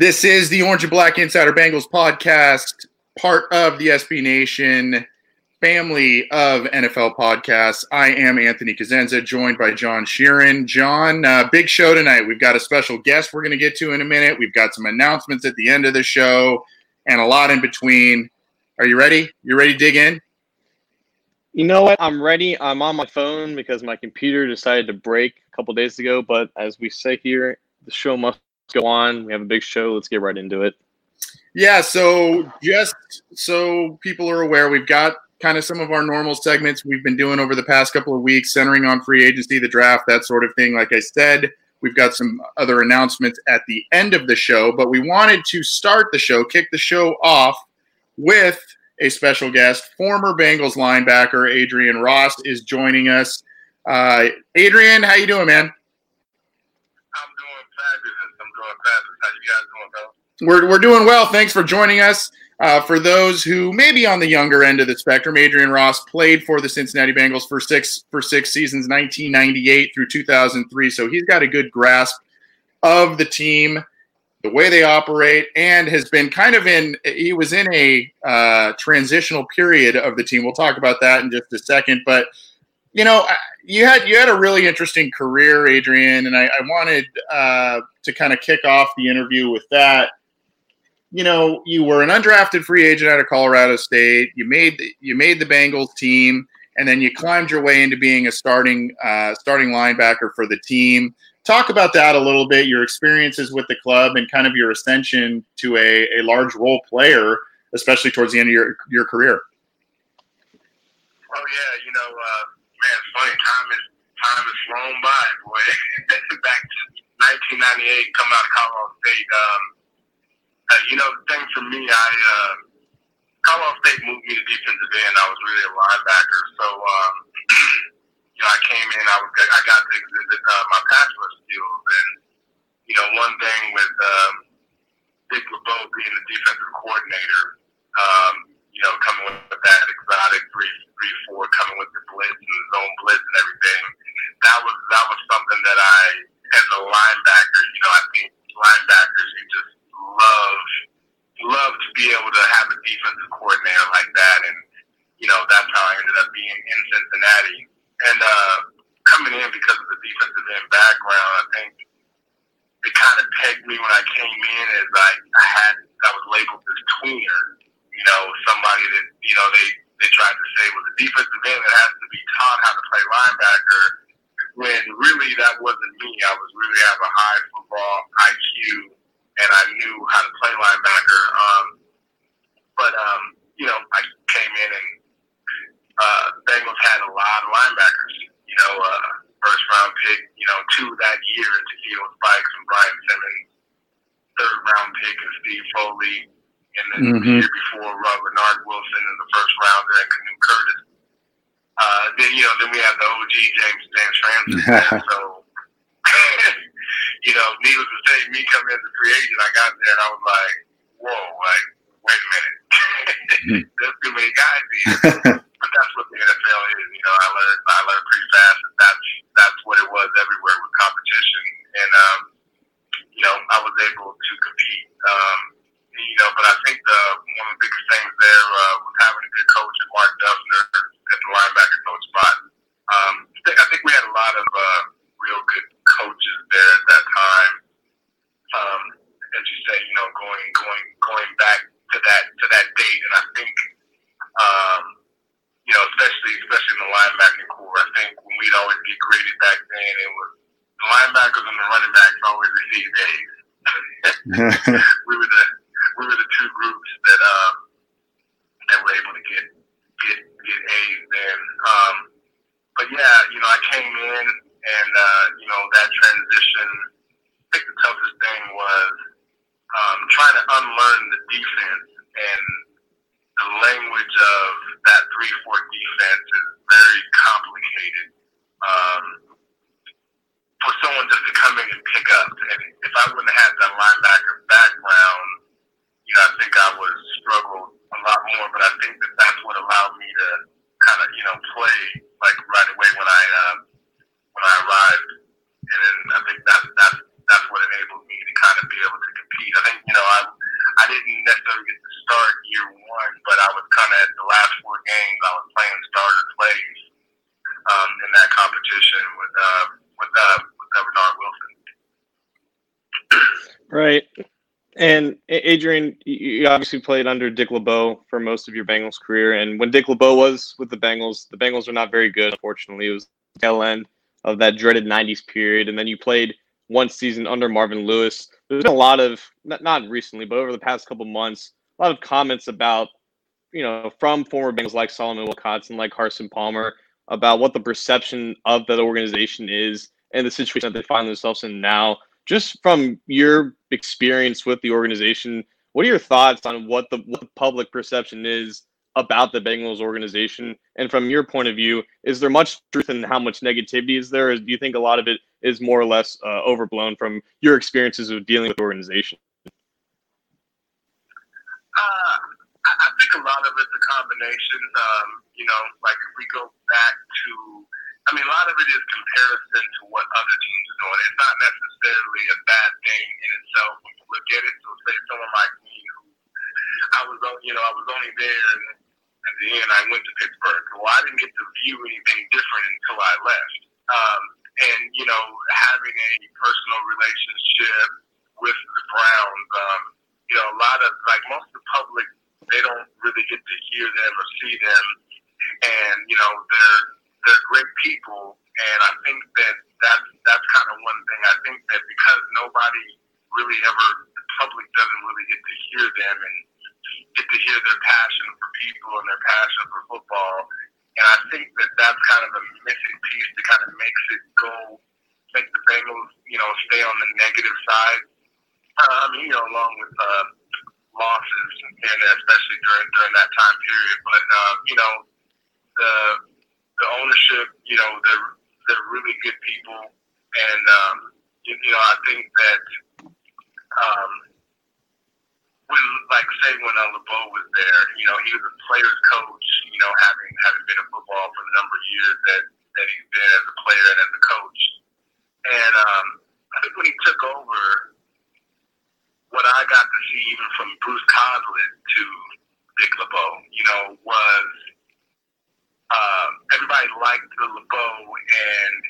This is the Orange and Black Insider Bengals podcast, part of the SB Nation family of NFL podcasts. I am Anthony Cosenza, joined by John Sheeran. John, uh, big show tonight. We've got a special guest we're going to get to in a minute. We've got some announcements at the end of the show and a lot in between. Are you ready? You ready to dig in? You know what? I'm ready. I'm on my phone because my computer decided to break a couple days ago. But as we say here, the show must go on. We have a big show. Let's get right into it. Yeah, so just so people are aware, we've got kind of some of our normal segments we've been doing over the past couple of weeks, centering on free agency, the draft, that sort of thing. Like I said, we've got some other announcements at the end of the show, but we wanted to start the show, kick the show off with a special guest. Former Bengals linebacker Adrian Ross is joining us. Uh, Adrian, how you doing, man? We're, we're doing well. Thanks for joining us. Uh, for those who may be on the younger end of the spectrum, Adrian Ross played for the Cincinnati Bengals for six for six seasons, 1998 through 2003. So he's got a good grasp of the team, the way they operate, and has been kind of in. He was in a uh, transitional period of the team. We'll talk about that in just a second. But you know, you had you had a really interesting career, Adrian, and I, I wanted uh, to kind of kick off the interview with that you know, you were an undrafted free agent out of Colorado State. You made the, you made the Bengals team, and then you climbed your way into being a starting uh, starting linebacker for the team. Talk about that a little bit. Your experiences with the club and kind of your ascension to a, a large role player, especially towards the end of your your career. Oh yeah, you know, uh, man, it's funny. Time is time has flown by, boy. Back to 1998, coming out of Colorado State. Um, uh, you know, the thing for me, I uh, Colorado State moved me to defensive end. I was really a linebacker, so um, you know, I came in. I was I got to exhibit uh, my rush skills, and you know, one thing with um, Dick LeBeau being the defensive coordinator, um, you know, coming with that exotic three three four, coming with the blitz and zone blitz and everything. That was that was something that I, as a linebacker, you know, I think linebackers you just love love to be able to have a defensive coordinator like that, and you know that's how I ended up being in Cincinnati. And uh, coming in because of the defensive end background, I think it kind of pegged me when I came in as I, I had I was labeled this tweener, you know, somebody that you know they they tried to say was a defensive end that has to be taught how to play linebacker. When really that wasn't me. I was really have a high football IQ and I knew how to play linebacker. Um, but um, you know, I came in and uh, Bengals had a lot of linebackers. You know, uh, first round pick. You know, two that year Takeo Spikes and Brian Simmons. Third round pick and Steve Foley, and then mm-hmm. the year before uh, Reinard Wilson in the first rounder and Canute Curtis. Uh, then you know, then we have the OG James James Francis. so you know, needless to say, me coming as a free agent, I got there and I was like, whoa, like, wait a minute. There's too many guys here. but that's what the NFL is. You know, I learned I learned pretty fast that that's that's what it was everywhere with competition. And um, you know, I was able to compete. Um, you know, but I think the one of the biggest things there uh, was having a good coach, Mark Duffner, at the linebacker coach spot. Um, I think we had a lot of uh, real good coaches there at that time. Um, as you say, you know, going going going back to that to that date, and I think, um, you know, especially especially in the linebacking corps, I think when we'd always get graded back then, it was the linebackers and the running backs always received A's. we were the we were the two groups that um, that were able to get get get A's then. Um, but yeah, you know, I came in and, uh, you know, that transition, I think the toughest thing was um, trying to unlearn the defense. And the language of that 3 4 defense is very complicated. Um, for someone just to come in and pick up. And if I wouldn't have had that linebacker background, you know, I think I would have struggled a lot more, but I think that that's what allowed me to kind of, you know, play like right away when I uh, when I arrived, and then I think that that that's what enabled me to kind of be able to compete. I think you know I I didn't necessarily get to start year one, but I was kind of at the last four games I was playing starter plays um, in that competition with uh, with uh, with Reinard Wilson. right. And Adrian, you obviously played under Dick LeBeau for most of your Bengals career. And when Dick LeBeau was with the Bengals, the Bengals were not very good, unfortunately. It was the tail end of that dreaded 90s period. And then you played one season under Marvin Lewis. There's been a lot of, not, recently, but over the past couple months, a lot of comments about, you know, from former Bengals like Solomon Wilcots, like Carson Palmer, about what the perception of that organization is and the situation that they find themselves in now just from your experience with the organization, what are your thoughts on what the, what public perception is about the Bengals organization? And from your point of view, is there much truth in how much negativity is there? Or do you think a lot of it is more or less uh, overblown from your experiences of dealing with the organization? Uh, I think a lot of it's a combination. Um, you know, like if we go back to I mean, a lot of it is comparison to what other teams are doing. It's not necessarily a bad thing in itself when you look at it. So, say someone like me, who I was, you know, I was only there, and at the end, I went to Pittsburgh. Well, I didn't get to view anything different until I left. Um, and you know, having a personal relationship with the Browns, um, you know, a lot of like most of the public, they don't really get to hear them or see them, and you know, they're they're great people, and I think that that's that's kind of one thing. I think that because nobody really ever, the public doesn't really get to hear them and get to hear their passion for people and their passion for football. And I think that that's kind of a missing piece that kind of makes it go, make the Bengals, you know, stay on the negative side. I mean, you know, along with uh, losses, and especially during during that time period. But uh, you know, the the ownership, you know, they're they're really good people, and um, you, you know, I think that um, when, like, say, when LeBeau was there, you know, he was a player's coach. You know, having having been in football for the number of years that that he's been as a player and as a coach, and um, I think when he took over, what I got to see even from Bruce Coslet to Dick LeBeau, you know, was um, everybody liked the LeBeau, and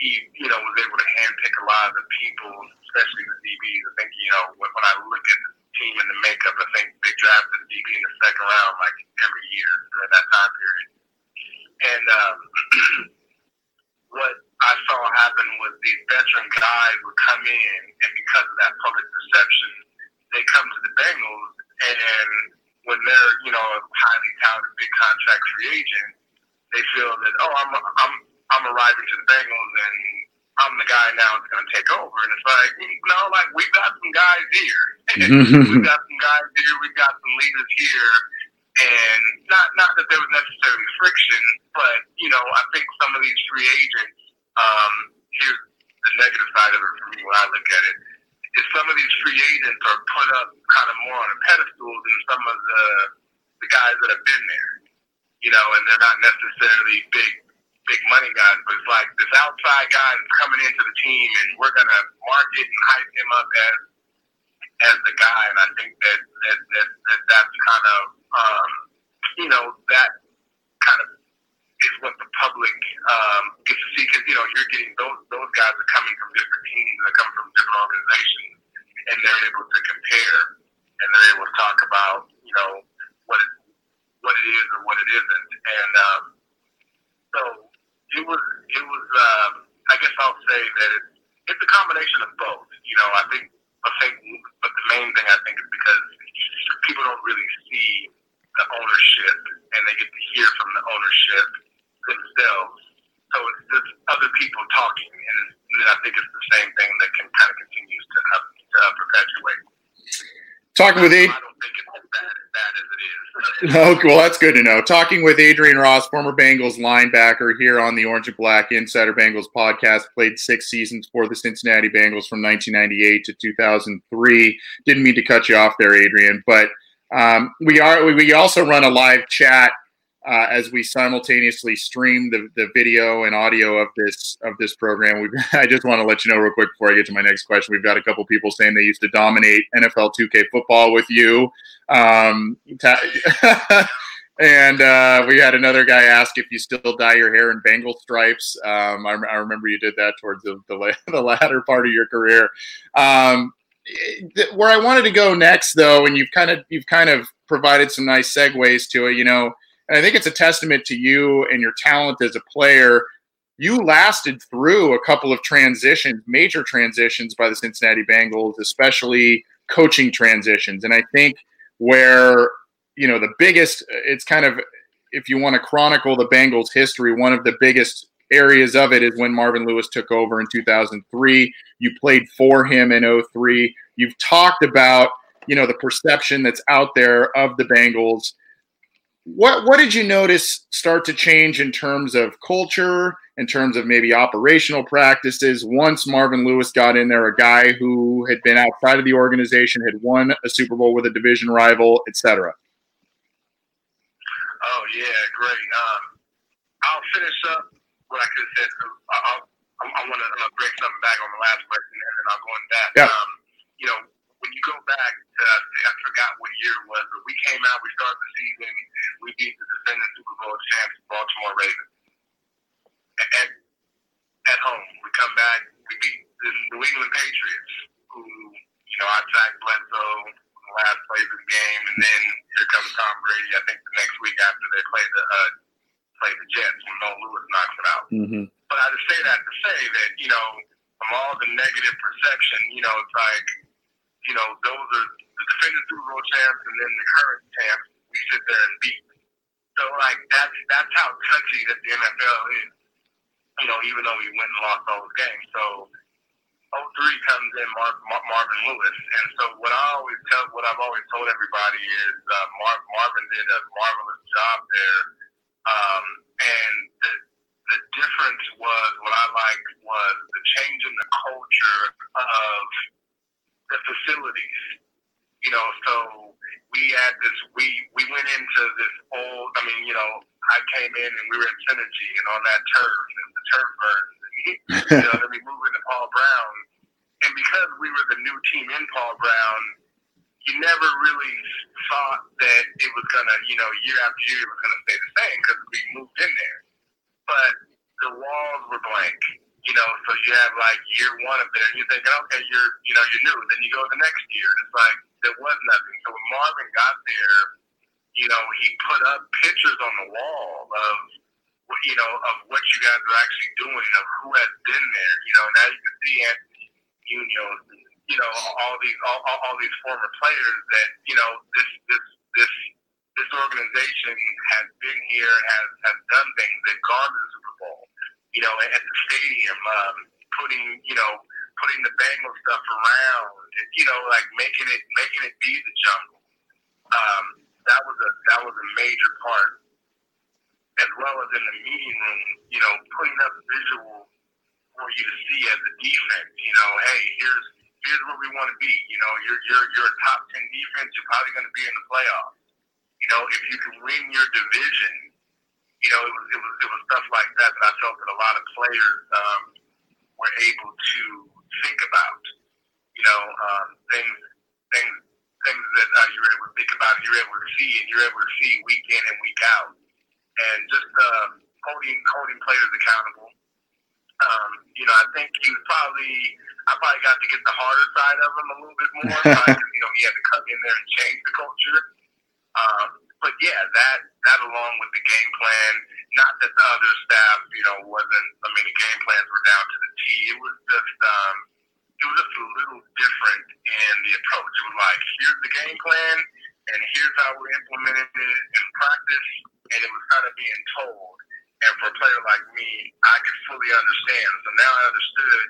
he, you know, was able to handpick a lot of the people, especially the DBs. I think, you know, when, when I look at the team and the makeup, I think they drafted a DB in the second round like every year during that time period. And um, what I saw happen was these veteran guys would come in, and because of that public perception, they come to the Bengals, and when they're, you know, a highly talented big contract free agent, they feel that oh I'm I'm I'm arriving to the Bengals and I'm the guy now that's going to take over. And it's like no, like we've got some guys here. we've got some guys here. We've got some leaders here. And not not that there was necessarily friction, but you know I think some of these free agents. Um, here's the negative side of it for me when I look at it is some of these free agents are put up kind of more on a pedestal than some of the the guys that have been there you know, and they're not necessarily big big money guys, but it's like this outside guy is coming into the team, and we're gonna market and hype him up as as the guy. And I think that that, that, that that's kind of um, you know that kind of is what the public um, gets to see because you know you're getting those those guys are coming from different teams, that come from different organizations, and they're able to compare and they're able to talk about you know what it what it is or what it isn't. And um, so it was, it was. Um, I guess I'll say that it's, it's a combination of both. You know, I think, I think, but the main thing I think is because people don't really see the ownership, and they get to hear from the ownership themselves. So it's just other people talking, and, and I think it's the same thing that can kind of continues to, to perpetuate. Talking with Adrian. Okay, well, that's good to know. Talking with Adrian Ross, former Bengals linebacker, here on the Orange and Black Insider Bengals podcast. Played six seasons for the Cincinnati Bengals from 1998 to 2003. Didn't mean to cut you off there, Adrian, but um, we are we also run a live chat uh, as we simultaneously stream the, the video and audio of this of this program. We I just want to let you know real quick before I get to my next question. We've got a couple people saying they used to dominate NFL 2K football with you. Um, ta- And uh, we had another guy ask if you still dye your hair in Bengal stripes. Um, I, I, remember you did that towards the, the, the latter part of your career. Um, where I wanted to go next, though, and you've kind of you've kind of provided some nice segues to it, you know, and I think it's a testament to you and your talent as a player. You lasted through a couple of transitions, major transitions by the Cincinnati Bengals, especially coaching transitions. And I think where, you know, the biggest, it's kind of, if you want to chronicle the Bengals history, one of the biggest areas of it is when Marvin Lewis took over in 2003. You played for him in 03. You've talked about, you know, the perception that's out there of the Bengals. What what did you notice start to change in terms of culture, in terms of maybe operational practices once Marvin Lewis got in there, a guy who had been outside of the organization, had won a Super Bowl with a division rival, etc. Oh yeah, great. Um, I'll finish up what I could have said. I'll, I, want to break something back on the last question, and then I'll go into that. Yeah. Um, you know, when you go back to, I forgot what year it was, but we came out, we started the season, we beat the defending Super Bowl champs, Baltimore Ravens. At, at home, we come back, we beat the New England Patriots, who, you know, I tracked Bledsoe in the last plays of the game, and then here comes Tom Brady, I think the next week after they played the uh, play the Jets when Nolan Lewis knocks it out. Mm-hmm. But I just say that to say that, you know, from all the negative perception, you know, it's like, you know, those are the defending Super Bowl champs and then the current champs, we sit there and beat. So like that's that's how touchy that the NFL is. You know, even though we went and lost all those games. So 03 comes in Mar- Mar- Marvin Lewis, and so what I always tell, what I've always told everybody is uh, Mar- Marvin did a marvelous job there um, and the, the difference was what I liked was the change in the culture of the facilities. You know, so we had this. We we went into this old. I mean, you know, I came in and we were in Cinergy and on that turf and the turf burns. And, you know, then we moved into Paul Brown, and because we were the new team in Paul Brown, you never really thought that it was gonna, you know, year after year it was gonna stay the same because we moved in there. But the walls were blank, you know. So you have like year one of there, and you're thinking, okay, you're, you know, you're new. Then you go the next year, and it's like there was nothing. So when Marvin got there, you know, he put up pictures on the wall of, you know, of what you guys are actually doing, of who has been there. You know, now you can see Anthony Munoz you know all these all, all, these former players that you know this this this this organization has been here has has done things they've the Super Bowl you know at the stadium um, putting you know putting the Bengal stuff around you know like making it making it be the jungle um, that was a that was a major part as well as in the meeting room you know putting up visuals for you to see as a defense you know hey here's here's where we want to be. You know, you're you're you're a top ten defense. You're probably going to be in the playoffs. You know, if you can win your division, you know, it was it was it was stuff like that that I felt that a lot of players um, were able to think about. You know, um, things things things that uh, you were able to think about, and you're able to see, and you're able to see week in and week out, and just uh, holding holding players accountable. Um, you know, I think he was probably I probably got to get the harder side of him a little bit more you know he had to come in there and change the culture. Um, but yeah, that that along with the game plan, not that the other staff, you know, wasn't. I mean, the game plans were down to the T. It was just um, it was just a little different in the approach. It was like here's the game plan, and here's how we're implementing it in practice, and it was kind of being told. And for a player like me, I could fully understand. So now I understood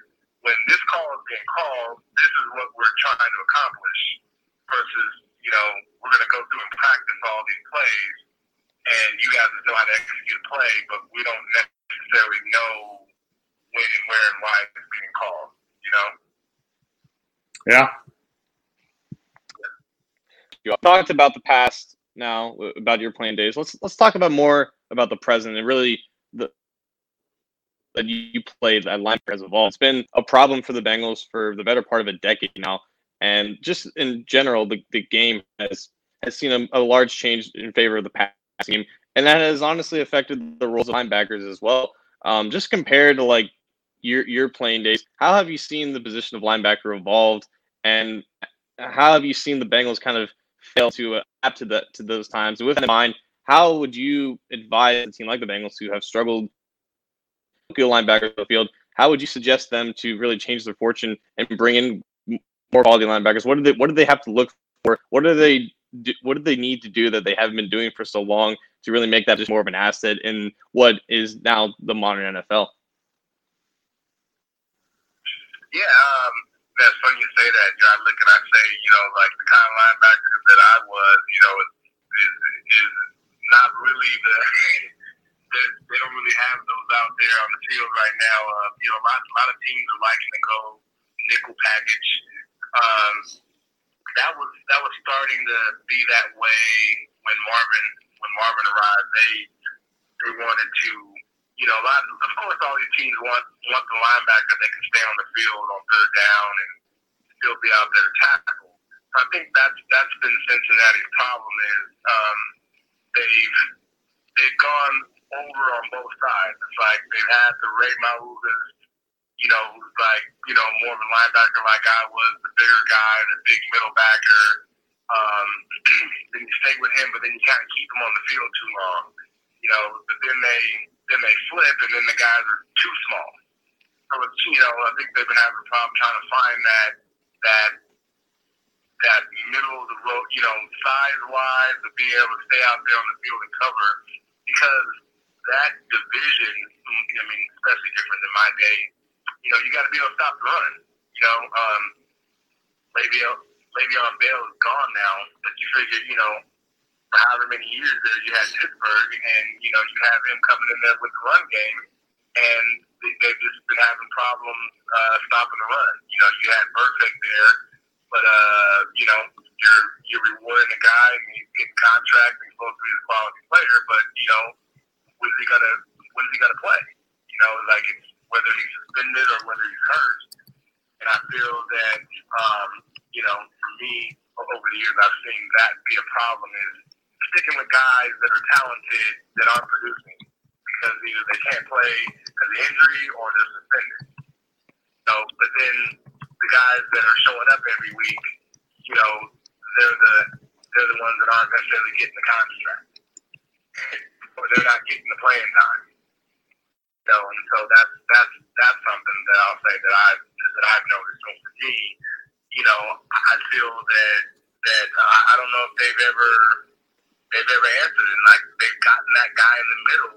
when this call is being called, this is what we're trying to accomplish versus, you know, we're going to go through and practice all these plays and you guys know how to execute a play, but we don't necessarily know when and where and why it's being called, you know? Yeah. You talked about the past now, uh, about your playing days. Let's let's talk about more about the present and really the that you played at linebacker has evolved. It's been a problem for the Bengals for the better part of a decade now, and just in general, the, the game has has seen a, a large change in favor of the pass game, and that has honestly affected the roles of linebackers as well. Um, just compared to like your your playing days, how have you seen the position of linebacker evolved, and how have you seen the Bengals kind of fail to adapt to the to those times? with that in mind, how would you advise a team like the Bengals who have struggled field linebackers the field? How would you suggest them to really change their fortune and bring in more quality linebackers? What do they What do they have to look for? What do they do, What do they need to do that they haven't been doing for so long to really make that just more of an asset in what is now the modern NFL? Yeah, um, that's funny you say that. You know, I look and I say, you know, like the kind of linebacker that I was, you know, is, is not really the. they don't really have those out there on the field right now. Uh, you know, a lot, a lot of teams are liking to go nickel package. Um, that was that was starting to be that way when Marvin when Marvin arrived. They they wanted to, you know, a lot. Of, of course, all these teams want want the linebacker that can stay on the field on third down and still be out there to tackle. So I think that's that's been Cincinnati's problem is um, they've they've gone over on both sides. It's like they've had the Rey Maualuga's, you know, who's like, you know, more of a linebacker like I was, the bigger guy, the big middle backer. Um, then you stay with him, but then you kind of keep him on the field too long, you know. But then they then they flip, and then the guys are too small. So it's you know, I think they've been having a problem trying to find that that that middle of the road, you know, size wise to be able to stay out there on the field and cover because that division, I mean, especially different than my day, you know, you got to be able to stop the run. You know, um, Le'Veon, Le'Veon Bell is gone now, but you figure, you know, for however many years there you had Pittsburgh, and, you know, you have him coming in there with the run game, and they, they've just been having problems uh, stopping the run. You know, you had Burfict there, but, uh, you know, you're, you're rewarding the guy, and he's getting contracts, and he's supposed to be a quality player, but, you know, when's he gonna when's he gonna play? You know, like it's whether he's suspended or whether he's hurt. And I feel that um, you know, for me over the years I've seen that be a problem is sticking with guys that are talented that aren't producing because either they can't play because of injury or they're suspended. So, but then the guys that are showing up every week, you know, they're the they're the ones that aren't necessarily getting the contract or they're not getting the playing time. So, and so that's that's that's something that I'll say that I've that I've noticed. So for me, you know, I feel that that uh, I don't know if they've ever they've ever answered, and like they've gotten that guy in the middle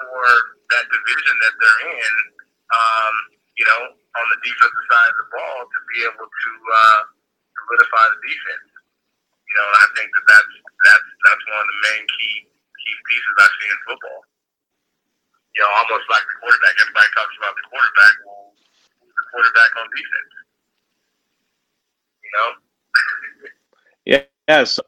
for that division that they're in. Um, you know, on the defensive side of the ball to be able to uh, solidify the defense. You know, and I think that that's that's that's one of the main key key pieces I see in football. You know, almost like the quarterback. Everybody talks about the quarterback. Well, who's the quarterback on defense? You know? yeah. Yes.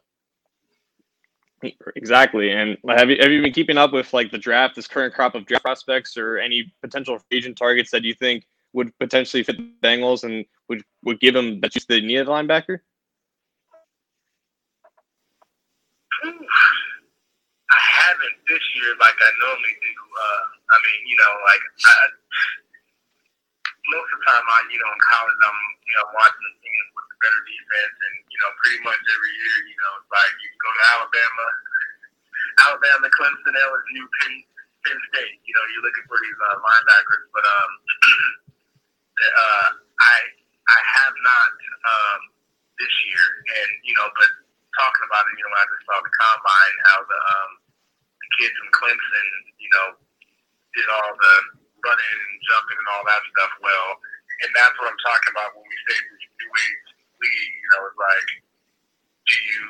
Exactly. And have you have you been keeping up with like the draft, this current crop of draft prospects, or any potential agent targets that you think would potentially fit the Bengals and would would give them the juice they need at linebacker? haven't this year like I normally do. Uh, I mean, you know, like I, most of the time, I you know in college, I'm you know watching the teams with the better defense, and you know pretty much every year, you know, it's like you go to Alabama, Alabama, Clemson, LSU, Penn, Penn State. You know, you're looking for these uh, linebackers, but um, uh, I I have not um this year, and you know, but talking about it, you know, when I just saw the combine, how the um kids from Clemson, you know, did all the running and jumping and all that stuff well. And that's what I'm talking about when we say new age league. You know, it's like, do you,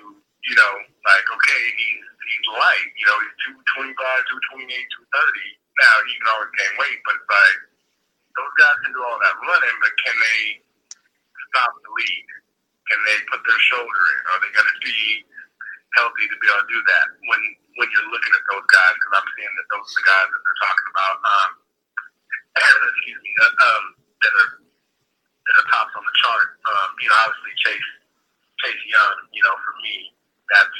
you know, like, okay, he's he's light. You know, he's two twenty five, two twenty eight, two thirty. Now he can always gain weight, but it's like those guys can do all that running, but can they stop the lead? Can they put their shoulder in? Are they going to be healthy to be able to do that? When when you're looking at those guys, because I'm seeing that those are the guys that they're talking about. Um, excuse me, uh, um, that are that are tops on the chart. Um, you know, obviously Chase Chase Young. You know, for me, that's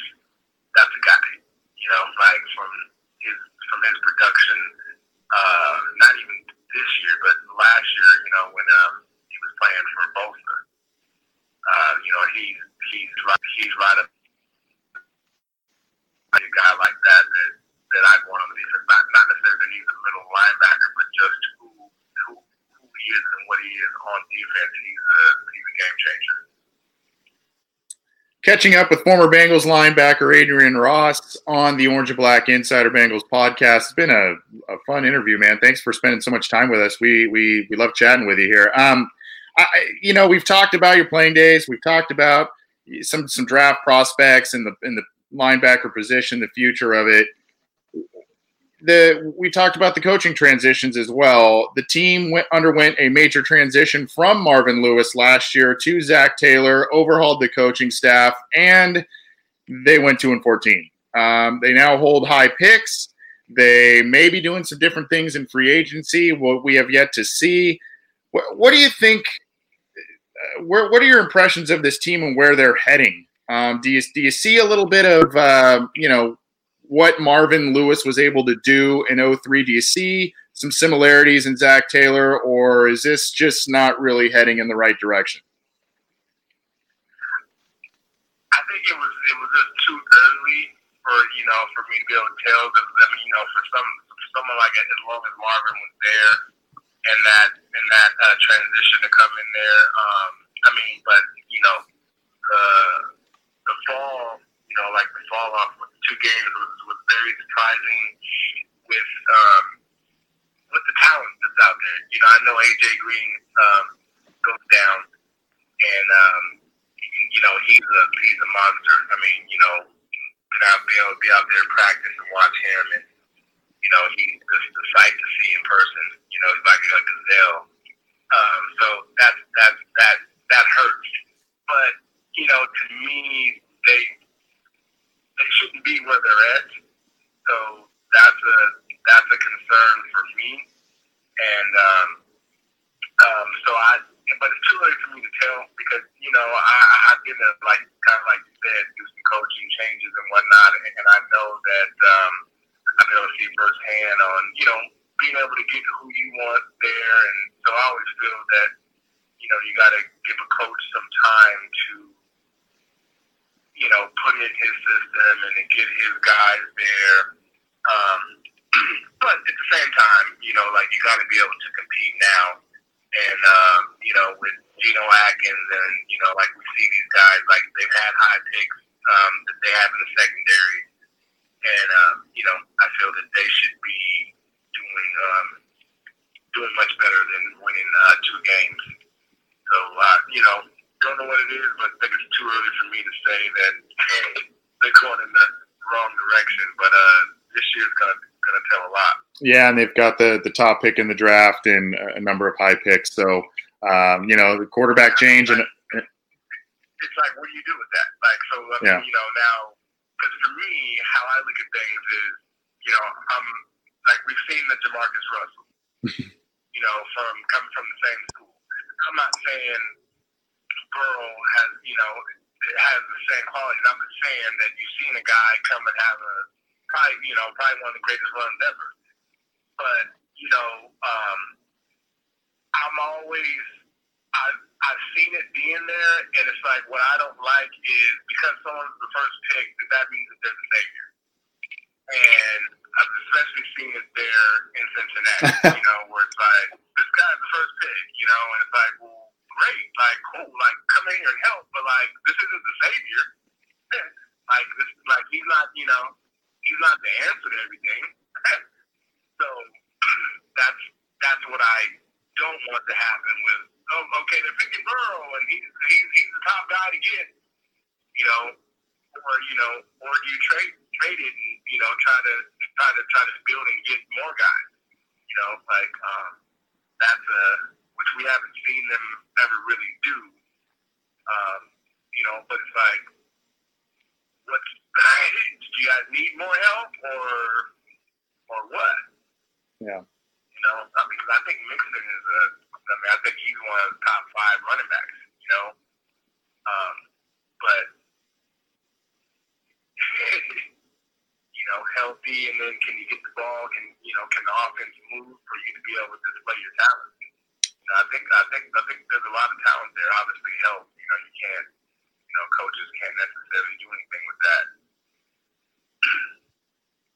that's a guy. you know, like from his from his production, uh, not even this year, but last year, you know, when um, he was playing for Bosa. Uh, you know, he's he's right he's right up a guy like that that that I'd want to be. Not not necessarily that he's a middle linebacker, but just who who who he is and what he is on defense. He's a he's a game changer. Catching up with former Bengals linebacker Adrian Ross on the Orange and Black Insider Bengals podcast. It's been a, a fun interview, man. Thanks for spending so much time with us. We we we love chatting with you here. Um, I, you know, we've talked about your playing days. We've talked about some some draft prospects and the in the linebacker position, the future of it the we talked about the coaching transitions as well. The team went underwent a major transition from Marvin Lewis last year to Zac Taylor, overhauled the coaching staff, and they went two and fourteen. Um, they now hold high picks. They may be doing some different things in free agency. What we have yet to see. What, what do you think? Uh, where, what are your impressions of this team and where they're heading? Um, do you do you see a little bit of uh, you know what Marvin Lewis was able to do in 03? Do you see some similarities in Zac Taylor, or is this just not really heading in the right direction? I think it was it was just too early for you know for me to be able to tell because I mean you know for some for someone like as long as Marvin was there and that and that uh, transition to come in there, um, I mean, but you know the the fall you know like the fall off with two games was, was very surprising with um, with the talent that's out there. You know, I know AJ Green um, goes down, and um, you know he's a he's a monster. I mean, you know, been out be able to be out there practice and watch him, and you know he's just a sight to see in person. You know, he's like a gazelle. Um, so that that that that hurts, but you know, to me, they they shouldn't be where they're at. So that's a that's a concern for me. And um, um, so I, but it's too early for me to tell because you know I, I've been a, like kind of like you said, do some coaching changes and whatnot, and, and I know that um, I've been able to see firsthand on you know being able to get who you want there, and so I always feel that you know you got to give a coach some time to you know, put in his system and get his guys there. Um, but at the same time, you know, like you got to be able to compete now. And um, you know, with Geno Atkins and you know, like we see these guys, like they've had high picks um, that they have in the secondary, and um, you know, I feel that they should be doing um, doing much better than winning uh, two games. So uh, you know, don't know what it is, but I think it's too early for me to say that they're going in the wrong direction. But uh, this year's gonna gonna tell a lot. Yeah, and they've got the the top pick in the draft and a number of high picks. So um, you know, the quarterback change and. It's like, what do you do with that? Like, so I mean, yeah. you know, now because for me, how I look at things is, you know, I'm like we've seen the JaMarcus Russell, you know, from coming from the same school. I'm not saying Burrow has, you know, has the same quality. I'm just saying that you've seen a guy come and have a probably, you know, probably one of the greatest runs ever. But you know, um, I'm always I've I've seen it being there, and it's like what I don't like is because someone's the first pick, that that means that they're the savior. And I've especially seen it there in Cincinnati, you know, where it's like this guy's the first pick, you know, and it's like, well, great, like cool, like come in here and help, but like this isn't the savior. like this, like he's not, you know, he's not the answer to everything. so that's that's what I don't want to happen with. Oh, okay, they're picking Burrow, and he's he's he's the top guy to get, you know, or you know, or do you trade trade it and you know try to try to try to build and get more guys, you know, like um, that's a which we haven't seen them ever really do. Um, you know, but it's like, what? do you guys need more help, or or what? Yeah. You know, I mean, I think Mixon is a. I mean, I think he's one of the top five running backs. You know, um, but you know, healthy, and then can you get the ball? Can you know can the offense move for you to be able to display your talent? I think I think I think there's a lot of talent there. Obviously, help. You know, you can't. You know, coaches can't necessarily do anything with that.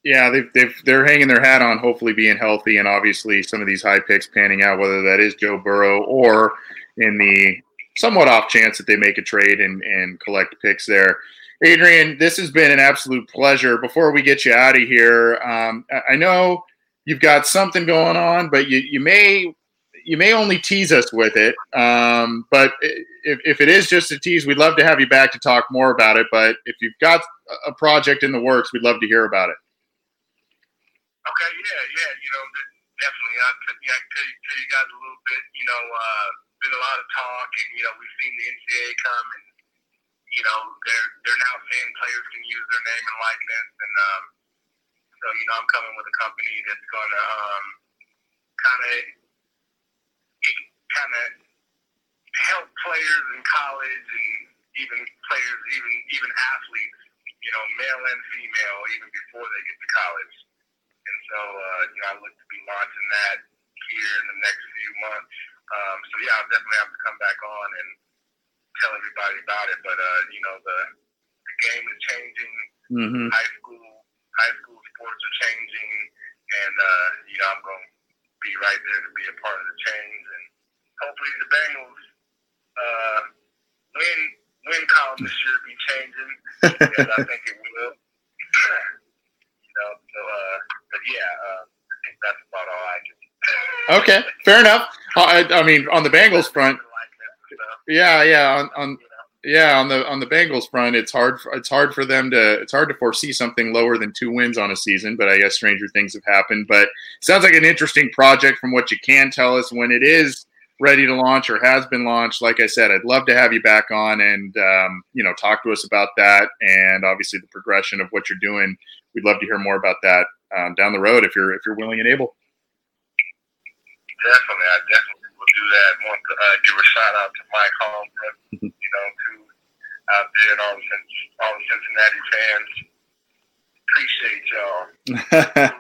Yeah, they've, they've they're hanging their hat on hopefully being healthy, and obviously some of these high picks panning out, whether that is Joe Burrow or in the somewhat off chance that they make a trade and, and collect picks there. Adrian, this has been an absolute pleasure. Before we get you out of here, um, I know you've got something going on, but you, you may you may only tease us with it. Um, but if, if it is just a tease, we'd love to have you back to talk more about it. But if you've got a project in the works, we'd love to hear about it. Okay, yeah, yeah, you know, definitely. I tell you, tell you guys a little bit. You know, uh, been a lot of talk, and you know, we've seen the NCAA come, and you know, they're they're now saying players can use their name and likeness, and um, so you know, I'm coming with a company that's going to um, kind of kind of help players in college and even players, even even athletes, you know, male and female, even before they get to college. And so, uh, you know, I look to be launching that here in the next few months. Um, so yeah, I'll definitely have to come back on and tell everybody about it. But uh, you know, the the game is changing. Mm-hmm. High school high school sports are changing, and uh, you know, I'm going to be right there to be a part of the change. And hopefully, the Bengals uh, win win column this year be changing, because I think it will. you know, so uh, but yeah, uh, I think that's about all I can. okay, fair enough. I, I mean, on the Bengals front, yeah, yeah, on, on yeah on the on the Bengals front, it's hard. For, it's hard for them to. It's hard to foresee something lower than two wins on a season. But I guess stranger things have happened. But sounds like an interesting project from what you can tell us. When it is ready to launch or has been launched, like I said, I'd love to have you back on and um, you know talk to us about that and obviously the progression of what you're doing. We'd love to hear more about that um, down the road if you're if you're willing and able. Definitely, I definitely will do that. I want to uh, give a shout out to Mike Holmgren, you know, to out there and all the, all the Cincinnati fans. Appreciate y'all.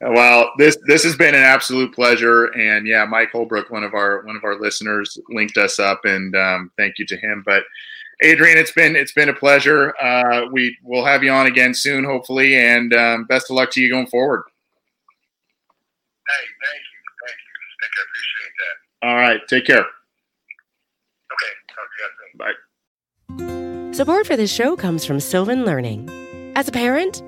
well, this this has been an absolute pleasure, and yeah, Mike Holbrook, one of our one of our listeners, linked us up, and um, thank you to him. But Adrian, it's been it's been a pleasure. Uh, we will have you on again soon, hopefully, and um, best of luck to you going forward. Hey, thank you, thank you, Nick. I appreciate that. All right, take care. Okay, talk to you soon. Bye. Support for this show comes from Sylvan Learning. As a parent,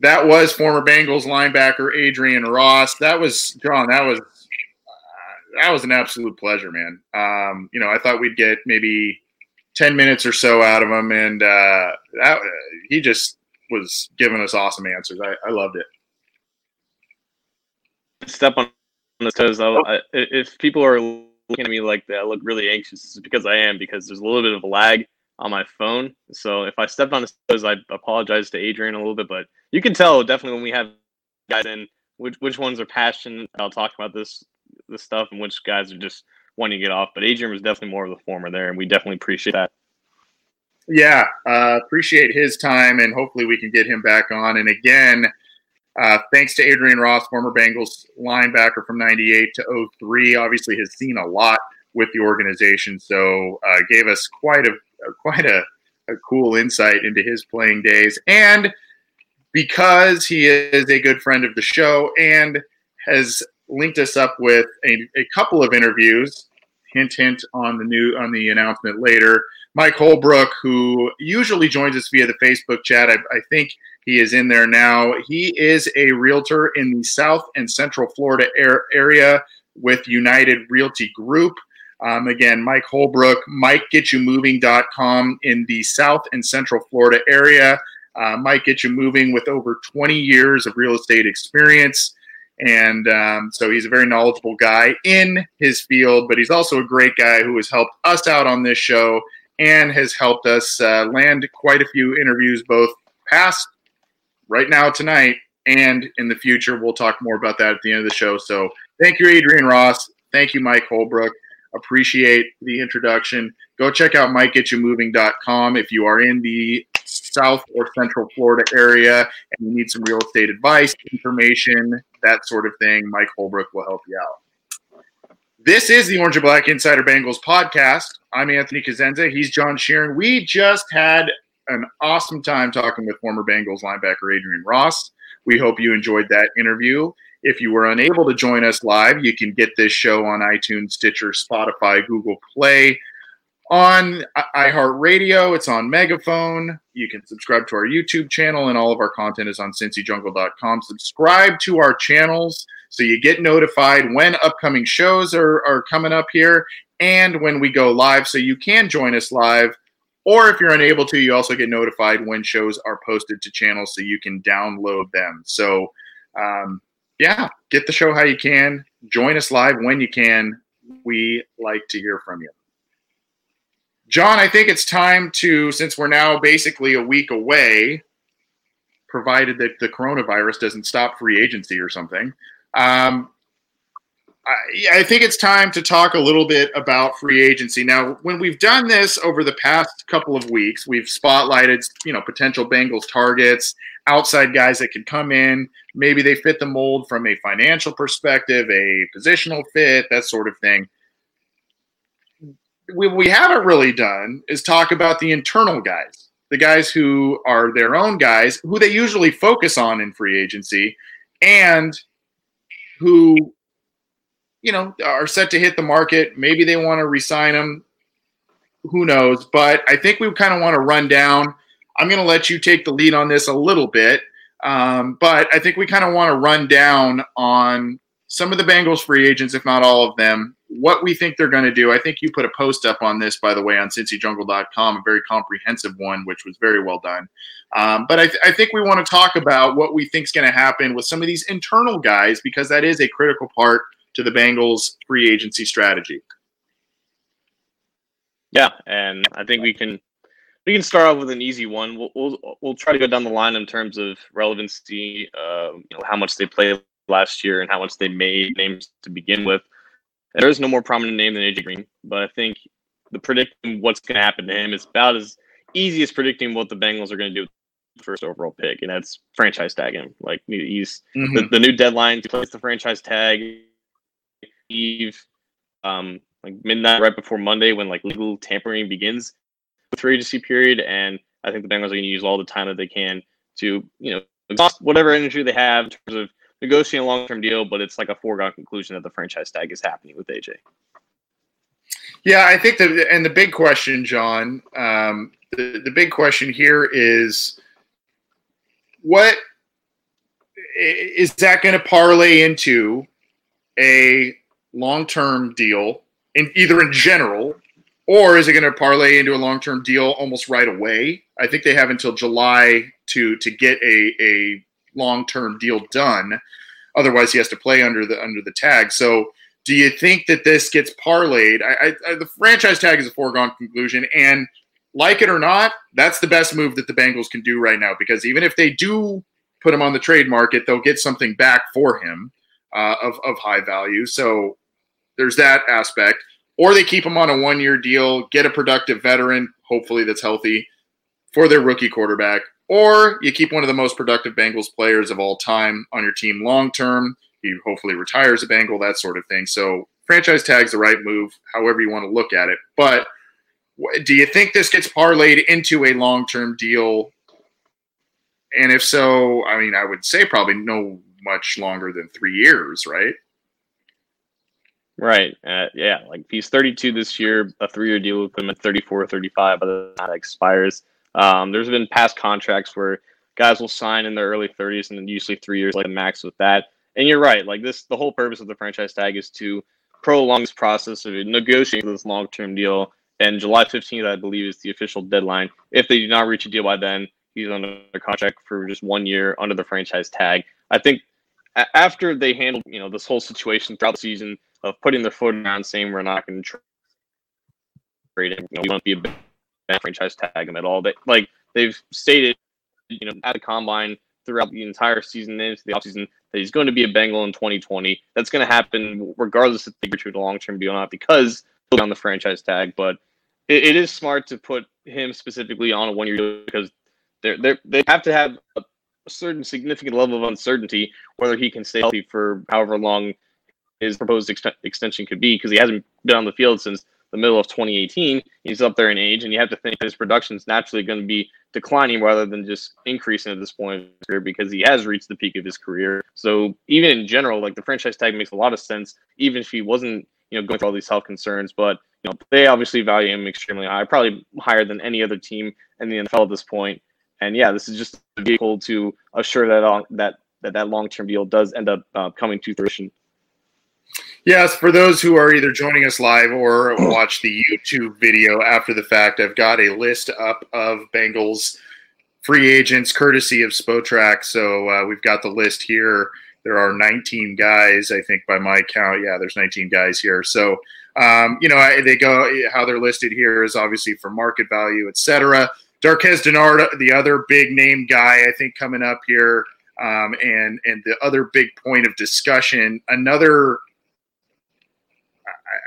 that was former Bengals linebacker Adrian Ross. That was John. That was uh, that was an absolute pleasure, man. Um, you know, I thought we'd get maybe ten minutes or so out of him, and uh, that, uh, he just was giving us awesome answers. I, I loved it. Step on this toes. Oh. if people are looking at me like that, I look really anxious. It's because I am because there's a little bit of a lag on my phone. So if I stepped on his toes, I apologize to Adrian a little bit, but you can tell definitely when we have guys in which which ones are passionate. I'll talk about this this stuff and which guys are just wanting to get off. But Adrian was definitely more of the former there, and we definitely appreciate that. Yeah, uh, appreciate his time, and hopefully we can get him back on. And again, uh, thanks to Adrian Ross, former Bengals linebacker from '98 to 03. Obviously, has seen a lot with the organization, so uh, gave us quite a quite a, a cool insight into his playing days. And because he is a good friend of the show and has linked us up with a, a couple of interviews. Hint, hint on the new on the announcement later. Mike Holbrook, who usually joins us via the Facebook chat, I, I think he is in there now. He is a realtor in the South and Central Florida air, area with United Realty Group. Um, again, Mike Holbrook, MikeGetYouMoving.com in the South and Central Florida area. Uh, Mike Get You Moving with over 20 years of real estate experience. And um, so he's a very knowledgeable guy in his field, but he's also a great guy who has helped us out on this show and has helped us uh, land quite a few interviews, both past, right now, tonight, and in the future. We'll talk more about that at the end of the show. So thank you, Adrian Ross. Thank you, Mike Holbrook. Appreciate the introduction. Go check out MikeGetYouMoving.com if you are in the South or Central Florida area and you need some real estate advice, information, that sort of thing, Mike Holbrook will help you out. This is the Orange and Black Insider Bengals podcast. I'm Anthony Cosenza. He's John Sheeran. We just had an awesome time talking with former Bengals linebacker Adrian Ross. We hope you enjoyed that interview. If you were unable to join us live, you can get this show on iTunes, Stitcher, Spotify, Google Play, on iHeartRadio. It's on Megaphone. You can subscribe to our YouTube channel, and all of our content is on cincyjungle.com. Subscribe to our channels so you get notified when upcoming shows are, are coming up here and when we go live so you can join us live. Or if you're unable to, you also get notified when shows are posted to channels so you can download them. So, um, yeah, get the show how you can. Join us live when you can. We like to hear from you. John, I think it's time to, since we're now basically a week away, provided that the coronavirus doesn't stop free agency or something. Um, I, I, think it's time to talk a little bit about free agency. Now, when we've done this over the past couple of weeks, we've spotlighted, you know, potential Bengals targets, outside guys that could come in. Maybe they fit the mold from a financial perspective, a positional fit, that sort of thing we, we haven't really done is talk about the internal guys, the guys who are their own guys, who they usually focus on in free agency, and who, you know, are set to hit the market. Maybe they want to resign them. Who knows? But I think we kind of want to run down. I'm going to let you take the lead on this a little bit. Um, but I think we kind of want to run down on some of the Bengals free agents, if not all of them, what we think they're going to do. I think you put a post up on this, by the way, on cincyjungle.com, a very comprehensive one, which was very well done. Um, but I, th- I, think we want to talk about what we think is going to happen with some of these internal guys because that is a critical part to the Bengals free agency strategy. Yeah, and I think we can we can start off with an easy one. We'll we'll, we'll try to go down the line in terms of relevancy, uh, you know, how much they played last year and how much they made names to begin with. There is no more prominent name than AJ Green, but I think the predicting what's going to happen to him is about as easy as predicting what the Bengals are going to do with the first overall pick, and that's franchise tag him. Like he's mm-hmm. the, the, new deadline to place the franchise tag Eve, um, like midnight right before Monday when like legal tampering begins free agency period, and I think the Bengals are going to use all the time that they can to you know exhaust whatever energy they have in terms of negotiating a long term deal, but it's like a foregone conclusion that the franchise tag is happening with AJ. Yeah, I think that, and the big question, John, um, the, the big question here is what is that going to parlay into a long term deal in either in general or is it going to parlay into a long term deal almost right away? I think they have until July to to get a, a long term deal done. Otherwise, he has to play under the under the tag. So, do you think that this gets parlayed? I, I, the franchise tag is a foregone conclusion, and like it or not, that's the best move that the Bengals can do right now because even if they do put him on the trade market, they'll get something back for him uh, of of high value. So there's that aspect. Or they keep him on a one year deal, get a productive veteran, hopefully that's healthy, for their rookie quarterback. Or you keep one of the most productive Bengals players of all time on your team long term. He hopefully retires a Bengal, that sort of thing. So franchise tag's the right move, however you want to look at it. But do you think this gets parlayed into a long term deal? And if so, I mean, I would say probably no much longer than three years, right? Right. Uh, yeah. Like he's 32 this year. A three-year deal with him at 34 35 by the time that expires. Um, there's been past contracts where guys will sign in their early 30s and then usually three years like max with that. And you're right. Like this, the whole purpose of the franchise tag is to prolong this process of negotiating this long-term deal. And July 15th, I believe, is the official deadline. If they do not reach a deal by then, he's under contract for just one year under the franchise tag. I think after they handled, you know, this whole situation throughout the season of putting their foot around saying we're not going to trade him, you know, we won't be a bad franchise tag him at all. But like they've stated, you know, at the combine throughout the entire season into the offseason that he's going to be a Bengal in 2020. That's going to happen regardless if they agree a long term deal or not because on the franchise tag. But it, it is smart to put him specifically on a one year deal because they're, they're, they have to have a certain significant level of uncertainty whether he can stay healthy for however long his proposed ex- extension could be because he hasn't been on the field since the middle of 2018. He's up there in age, and you have to think his production is naturally going to be declining rather than just increasing at this point in his career because he has reached the peak of his career. So even in general, like the franchise tag makes a lot of sense, even if he wasn't, you know, going through all these health concerns. But you know, they obviously value him extremely high, probably higher than any other team in the NFL at this point. And yeah, this is just a vehicle to assure that uh, that that, that long term deal does end up uh, coming to fruition. Yes, for those who are either joining us live or watch the YouTube video after the fact, I've got a list up of Bengals free agents courtesy of Spotrac. So uh, we've got the list here. There are 19 guys, I think, by my count. Yeah, there's 19 guys here. So, um, you know, they go how they're listed here is obviously for market value, et cetera. Darqueze Dennard, the other big name guy, I think, coming up here, um, and and the other big point of discussion. Another,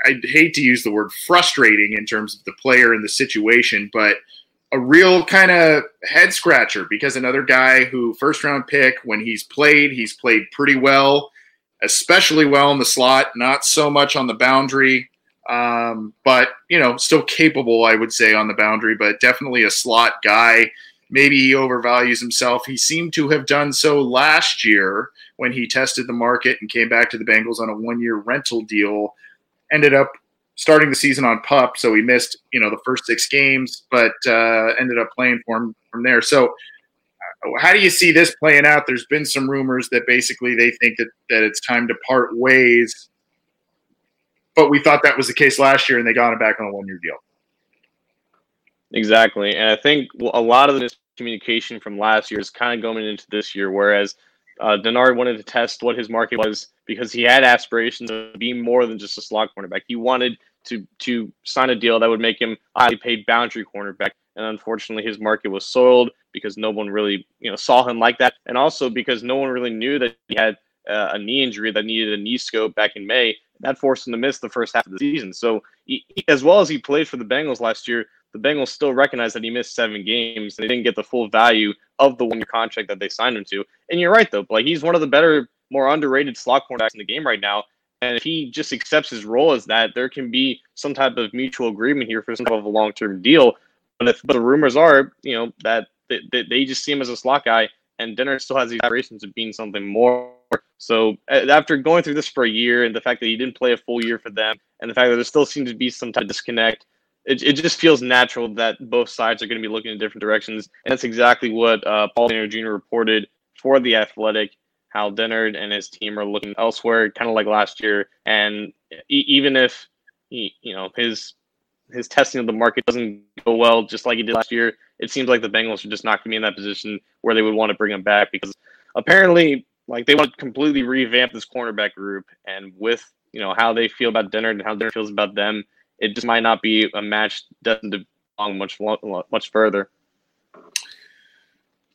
I, hate to use the word frustrating in terms of the player and the situation, but a real kind of head scratcher because another guy who first round pick when he's played, he's played pretty well, especially well in the slot, not so much on the boundary um, but you know, still capable, I would say, on the boundary, but definitely a slot guy. Maybe he overvalues himself. He seemed to have done so last year when he tested the market and came back to the Bengals on a one-year rental deal. Ended up starting the season on pup, so he missed you know the first six games, but uh, ended up playing for him from there. So, uh, how do you see this playing out? There's been some rumors that basically they think that that it's time to part ways but we thought that was the case last year, and they got him back on a one-year deal. Exactly, and I think a lot of the miscommunication from last year is kind of going into this year. Whereas uh, Dennard wanted to test what his market was because he had aspirations to be more than just a slot cornerback. He wanted to to sign a deal that would make him a highly paid boundary cornerback. And unfortunately, his market was soiled because no one really you know saw him like that, and also because no one really knew that he had uh, a knee injury that needed a knee scope back in May that forced him to miss the first half of the season. So, he, as well as he played for the Bengals last year, the Bengals still recognize that he missed seven games. And they didn't get the full value of the one-year contract that they signed him to. And you're right, though. Like he's one of the better, more underrated slot cornerbacks in the game right now. And if he just accepts his role as that, there can be some type of mutual agreement here for some type of a long-term deal. But, if, but the rumors are, you know, that they, they just see him as a slot guy, and Dennard still has these aspirations of being something more so after going through this for a year and the fact that he didn't play a full year for them and the fact that there still seems to be some type of disconnect, it, it just feels natural that both sides are going to be looking in different directions. And that's exactly what uh, Paul Dehner Jr. reported for The Athletic, how Dennard and his team are looking elsewhere, kind of like last year. And e- even if, he, you know, his his testing of the market doesn't go well, just like he did last year, it seems like the Bengals are just not going to be in that position where they would want to bring him back because apparently like they want to completely revamp this cornerback group, and with you know how they feel about Dennard and how Dennard feels about them. It just might not be a match doesn't belong much much further.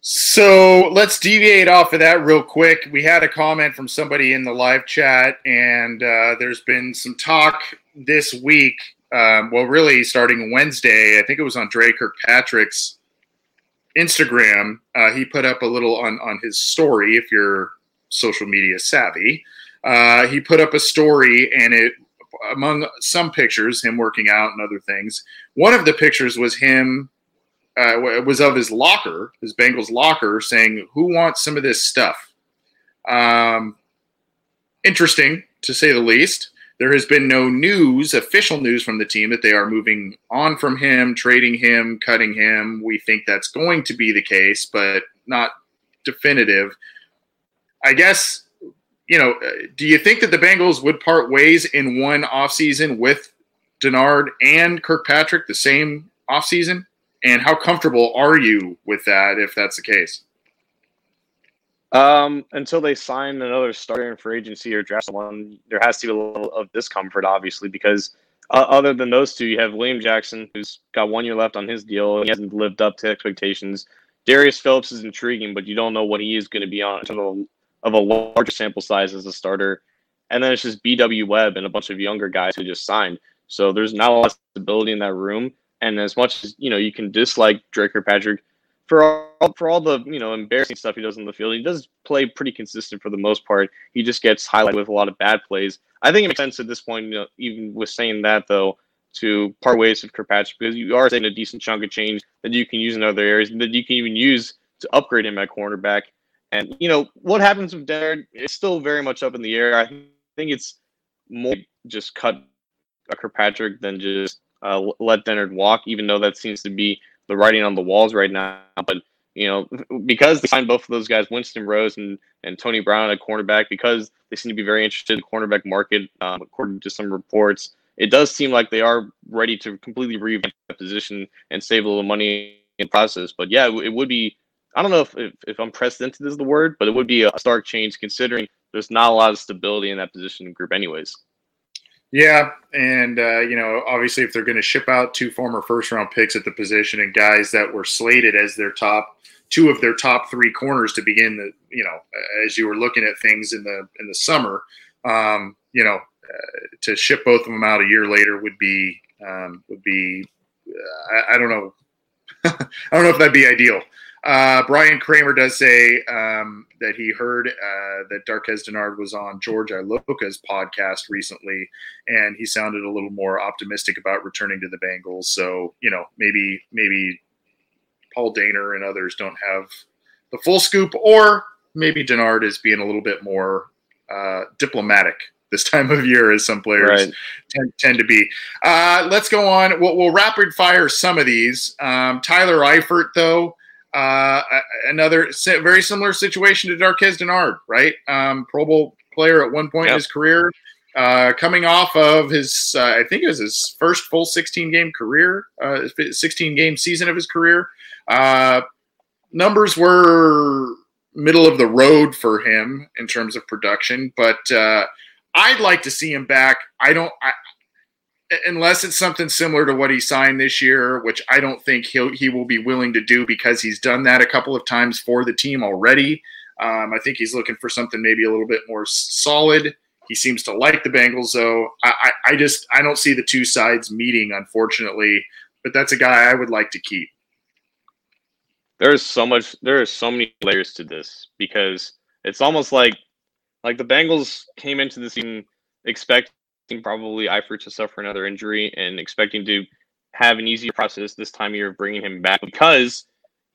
So let's deviate off of that real quick. We had a comment from somebody in the live chat, and uh, there's been some talk this week. Um, well, really, starting Wednesday, I think it was on Dre Kirkpatrick's Instagram. Uh, he put up a little on on his story. If you're social media savvy, uh, he put up a story, and it among some pictures, him working out and other things. One of the pictures was him uh, was of his locker, his Bengals locker, saying, "Who wants some of this stuff?" Um, interesting to say the least. There has been no news, official news from the team that they are moving on from him, trading him, cutting him. We think that's going to be the case, but not definitive. I guess, you know, do you think that the Bengals would part ways in one offseason with Dennard and Kirkpatrick the same offseason? And how comfortable are you with that if that's the case? Um, until they sign another starter in free agency or draft someone, there has to be a little of discomfort, obviously, because uh, other than those two, you have William Jackson, who's got one year left on his deal. And he hasn't lived up to expectations. Darius Phillips is intriguing, but you don't know what he is going to be on of, a larger sample size as a starter. And then it's just BW Webb and a bunch of younger guys who just signed. So there's not a lot of stability in that room. And as much as you know, you can dislike Dre Patrick for all for all the you know embarrassing stuff he does on the field. He does play pretty consistent for the most part. He just gets highlighted with a lot of bad plays. I think it makes sense at this point, you know, even with saying that though, to part ways with Kirkpatrick because you are saying a decent chunk of change that you can use in other areas that you can even use to upgrade him at cornerback. And you know what happens with Dennard is still very much up in the air. I think it's more just cut a Kirkpatrick than just uh, let Dennard walk, even though that seems to be the writing on the walls right now. But you know, because they signed both of those guys, Winston Rose and, and Tony Brown at cornerback, because they seem to be very interested in the cornerback market, um, according to some reports, it does seem like they are ready to completely revamp that position and save a little money in process. But yeah, it would be, I don't know if, if, if unprecedented is the word, but it would be a stark change considering there's not a lot of stability in that position group anyways. Yeah, and uh, you know, obviously, if they're going to ship out two former first-round picks at the position and guys that were slated as their top two of their top three corners to begin the, you know, as you were looking at things in the in the summer, um, you know, uh, to ship both of them out a year later would be um, would be, uh, I, I, don't know, I don't know if that'd be ideal. Uh, Brian Kramer does say um, that he heard uh, that Darqueze Dennard was on George Iloka's podcast recently, and he sounded a little more optimistic about returning to the Bengals. So you know, maybe maybe Paul Dehner and others don't have the full scoop, or maybe Dennard is being a little bit more uh, diplomatic this time of year, as some players right. tend, tend, to be. Uh, let's go on. We'll, we'll, rapid fire some of these. Um, Tyler Eifert, though. Uh, another very similar situation to Darqueze Dennard, right? Um, Pro Bowl player at one point yep. in his career, uh, coming off of his, uh, I think it was his first full 16 game career, uh, 16 game season of his career. Uh, numbers were middle of the road for him in terms of production, but uh, I'd like to see him back. I don't. I, unless it's something similar to what he signed this year, which I don't think he'll he will be willing to do because he's done that a couple of times for the team already. Um, I think he's looking for something maybe a little bit more solid. He seems to like the Bengals, though. I, I, I just I don't see the two sides meeting, unfortunately. But that's a guy I would like to keep. There's so much. There are so many layers to this because it's almost like like the Bengals came into the season expect probably Eifert to suffer another injury and expecting to have an easier process this time of year of bringing him back because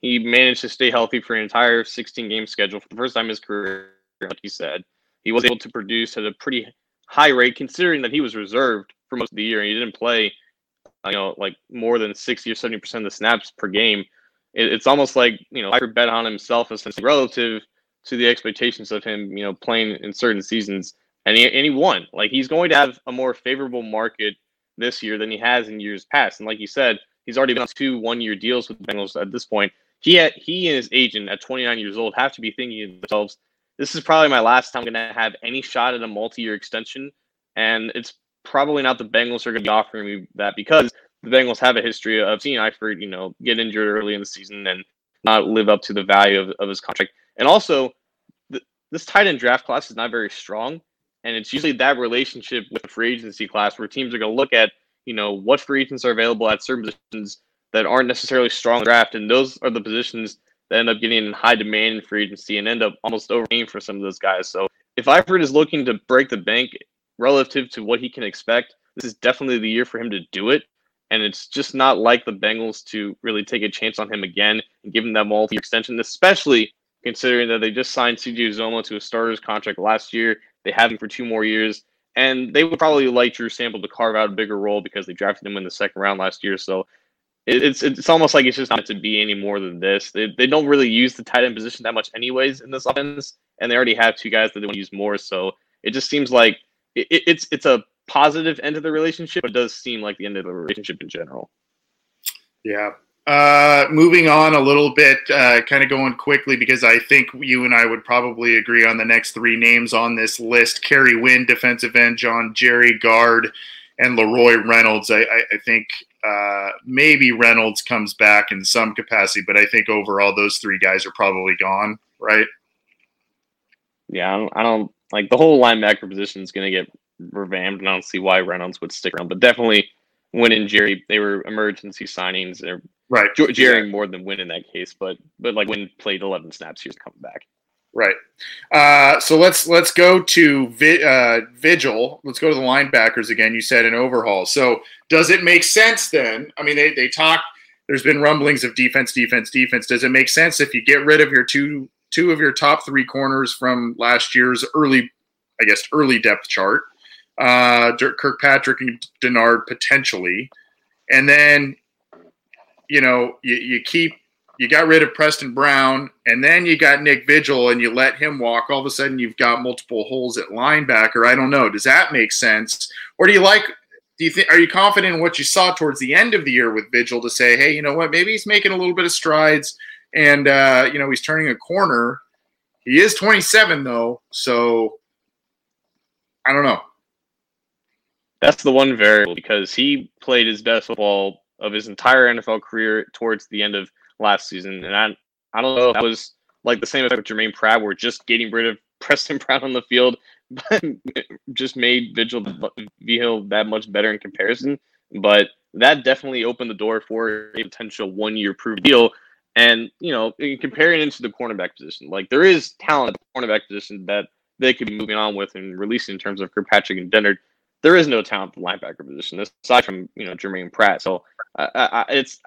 he managed to stay healthy for an entire 16 game schedule for the first time in his career, like he said. He was able to produce at a pretty high rate considering that he was reserved for most of the year and he didn't play, uh, you know, like more than 60 or 70% of the snaps per game. It, it's almost like, you know, Eifert bet on himself as relative to the expectations of him, you know, playing in certain seasons and he, and he won. Like he's going to have a more favorable market this year than he has in years past. And like you said, he's already been on two one-year deals with the Bengals at this point. He had, he and his agent at 29 years old have to be thinking to themselves, "This is probably my last time I'm going to have any shot at a multi-year extension and it's probably not the Bengals are going to be offering me that because the Bengals have a history of seeing Eifert, you know, get injured early in the season and not live up to the value of, of his contract. And also, the, this tight end draft class is not very strong. And it's usually that relationship with the free agency class where teams are going to look at, you know, what free agents are available at certain positions that aren't necessarily strong draft. And those are the positions that end up getting in high demand in free agency and end up almost overpaying for some of those guys. So if Eifert is looking to break the bank relative to what he can expect, this is definitely the year for him to do it. And it's just not like the Bengals to really take a chance on him again and give him that multi extension, especially considering that they just signed CJ Uzomah to a starter's contract last year. They have him for two more years. And they would probably like Drew Sample to carve out a bigger role because they drafted him in the second round last year. So it's it's almost like it's just not to be any more than this. They, they don't really use the tight end position that much, anyways, in this offense, and they already have two guys that they want to use more. So it just seems like it, it's it's a positive end of the relationship, but it does seem like the end of the relationship in general. Yeah. Uh, moving on a little bit, uh, kind of going quickly because I think you and I would probably agree on the next three names on this list: Kerry Wynn, defensive end, John Jerry, guard, and Leroy Reynolds. I, I, I think uh, maybe Reynolds comes back in some capacity, but I think overall those three guys are probably gone, right? Yeah, I don't, I don't like the whole linebacker position is going to get revamped, and I don't see why Reynolds would stick around. But definitely, Wynn and Jerry, they were emergency signings. They're right. Jerry yeah. more than Wynn in that case, but but like Wynn played 11 snaps, he was coming back. Right. Uh, so let's let's go to Vi- uh, Vigil. Let's go to the linebackers again. You said an overhaul. So does it make sense then? I mean, they they talk. There's been rumblings of defense, defense, defense. Does it make sense if you get rid of your two two of your top three corners from last year's early, I guess, early depth chart? Uh, Kirkpatrick and Dennard potentially, and then you know you, you keep you got rid of Preston Brown, and then you got Nick Vigil, and you let him walk. All of a sudden, you've got multiple holes at linebacker. I don't know. Does that make sense, or do you like? Do you think? Are you confident in what you saw towards the end of the year with Vigil to say, hey, you know what? Maybe he's making a little bit of strides, and uh, you know he's turning a corner. He is 27 though, so I don't know. That's the one variable because he played his best football of his entire NFL career towards the end of last season, and I I don't know if that was like the same effect with Germaine Pratt, where just getting rid of Preston Brown on the field just made Vigil Vigil that much better in comparison. But that definitely opened the door for a potential one year proof deal. And you know, comparing into the cornerback position, like there is talent at the cornerback position that they could be moving on with and releasing in terms of Kirkpatrick and Dennard there is no talent at the linebacker position aside from you know Germaine Pratt. So I, I, it's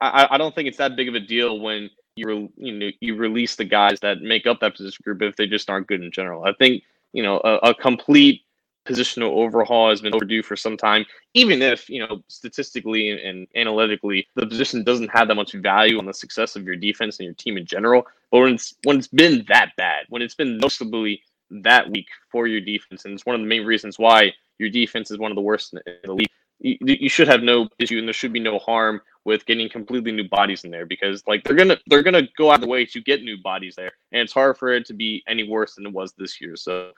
I, I don't think it's that big of a deal when you re, you know you release the guys that make up that position group if they just aren't good in general. I think you know a, a complete positional overhaul has been overdue for some time. Even if you know statistically and, and analytically the position doesn't have that much value on the success of your defense and your team in general, but when it's when it's been that bad, when it's been noticeably that week for your defense, and it's one of the main reasons why your defense is one of the worst in the league. You, you should have no issue, and there should be no harm with getting completely new bodies in there because like they're gonna they're gonna go out of the way to get new bodies there, and it's hard for it to be any worse than it was this year. So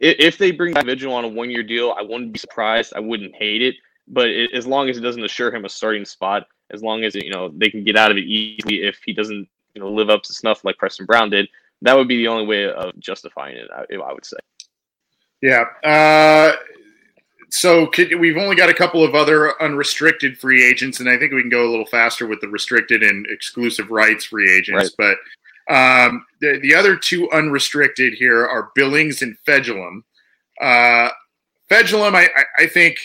if they bring Vigil on a one year deal, I wouldn't be surprised. I wouldn't hate it, but it, as long as it doesn't assure him a starting spot, as long as you know they can get out of it easily if he doesn't you know live up to snuff like Preston Brown did, that would be the only way of justifying it. I, I would say. Yeah. Uh, so could, we've only got a couple of other unrestricted free agents, and I think we can go a little faster with the restricted and exclusive rights free agents. Right. But um, the, the other two unrestricted here are Billings and Fejedelem. Uh, Fejedelem, I, I, I think,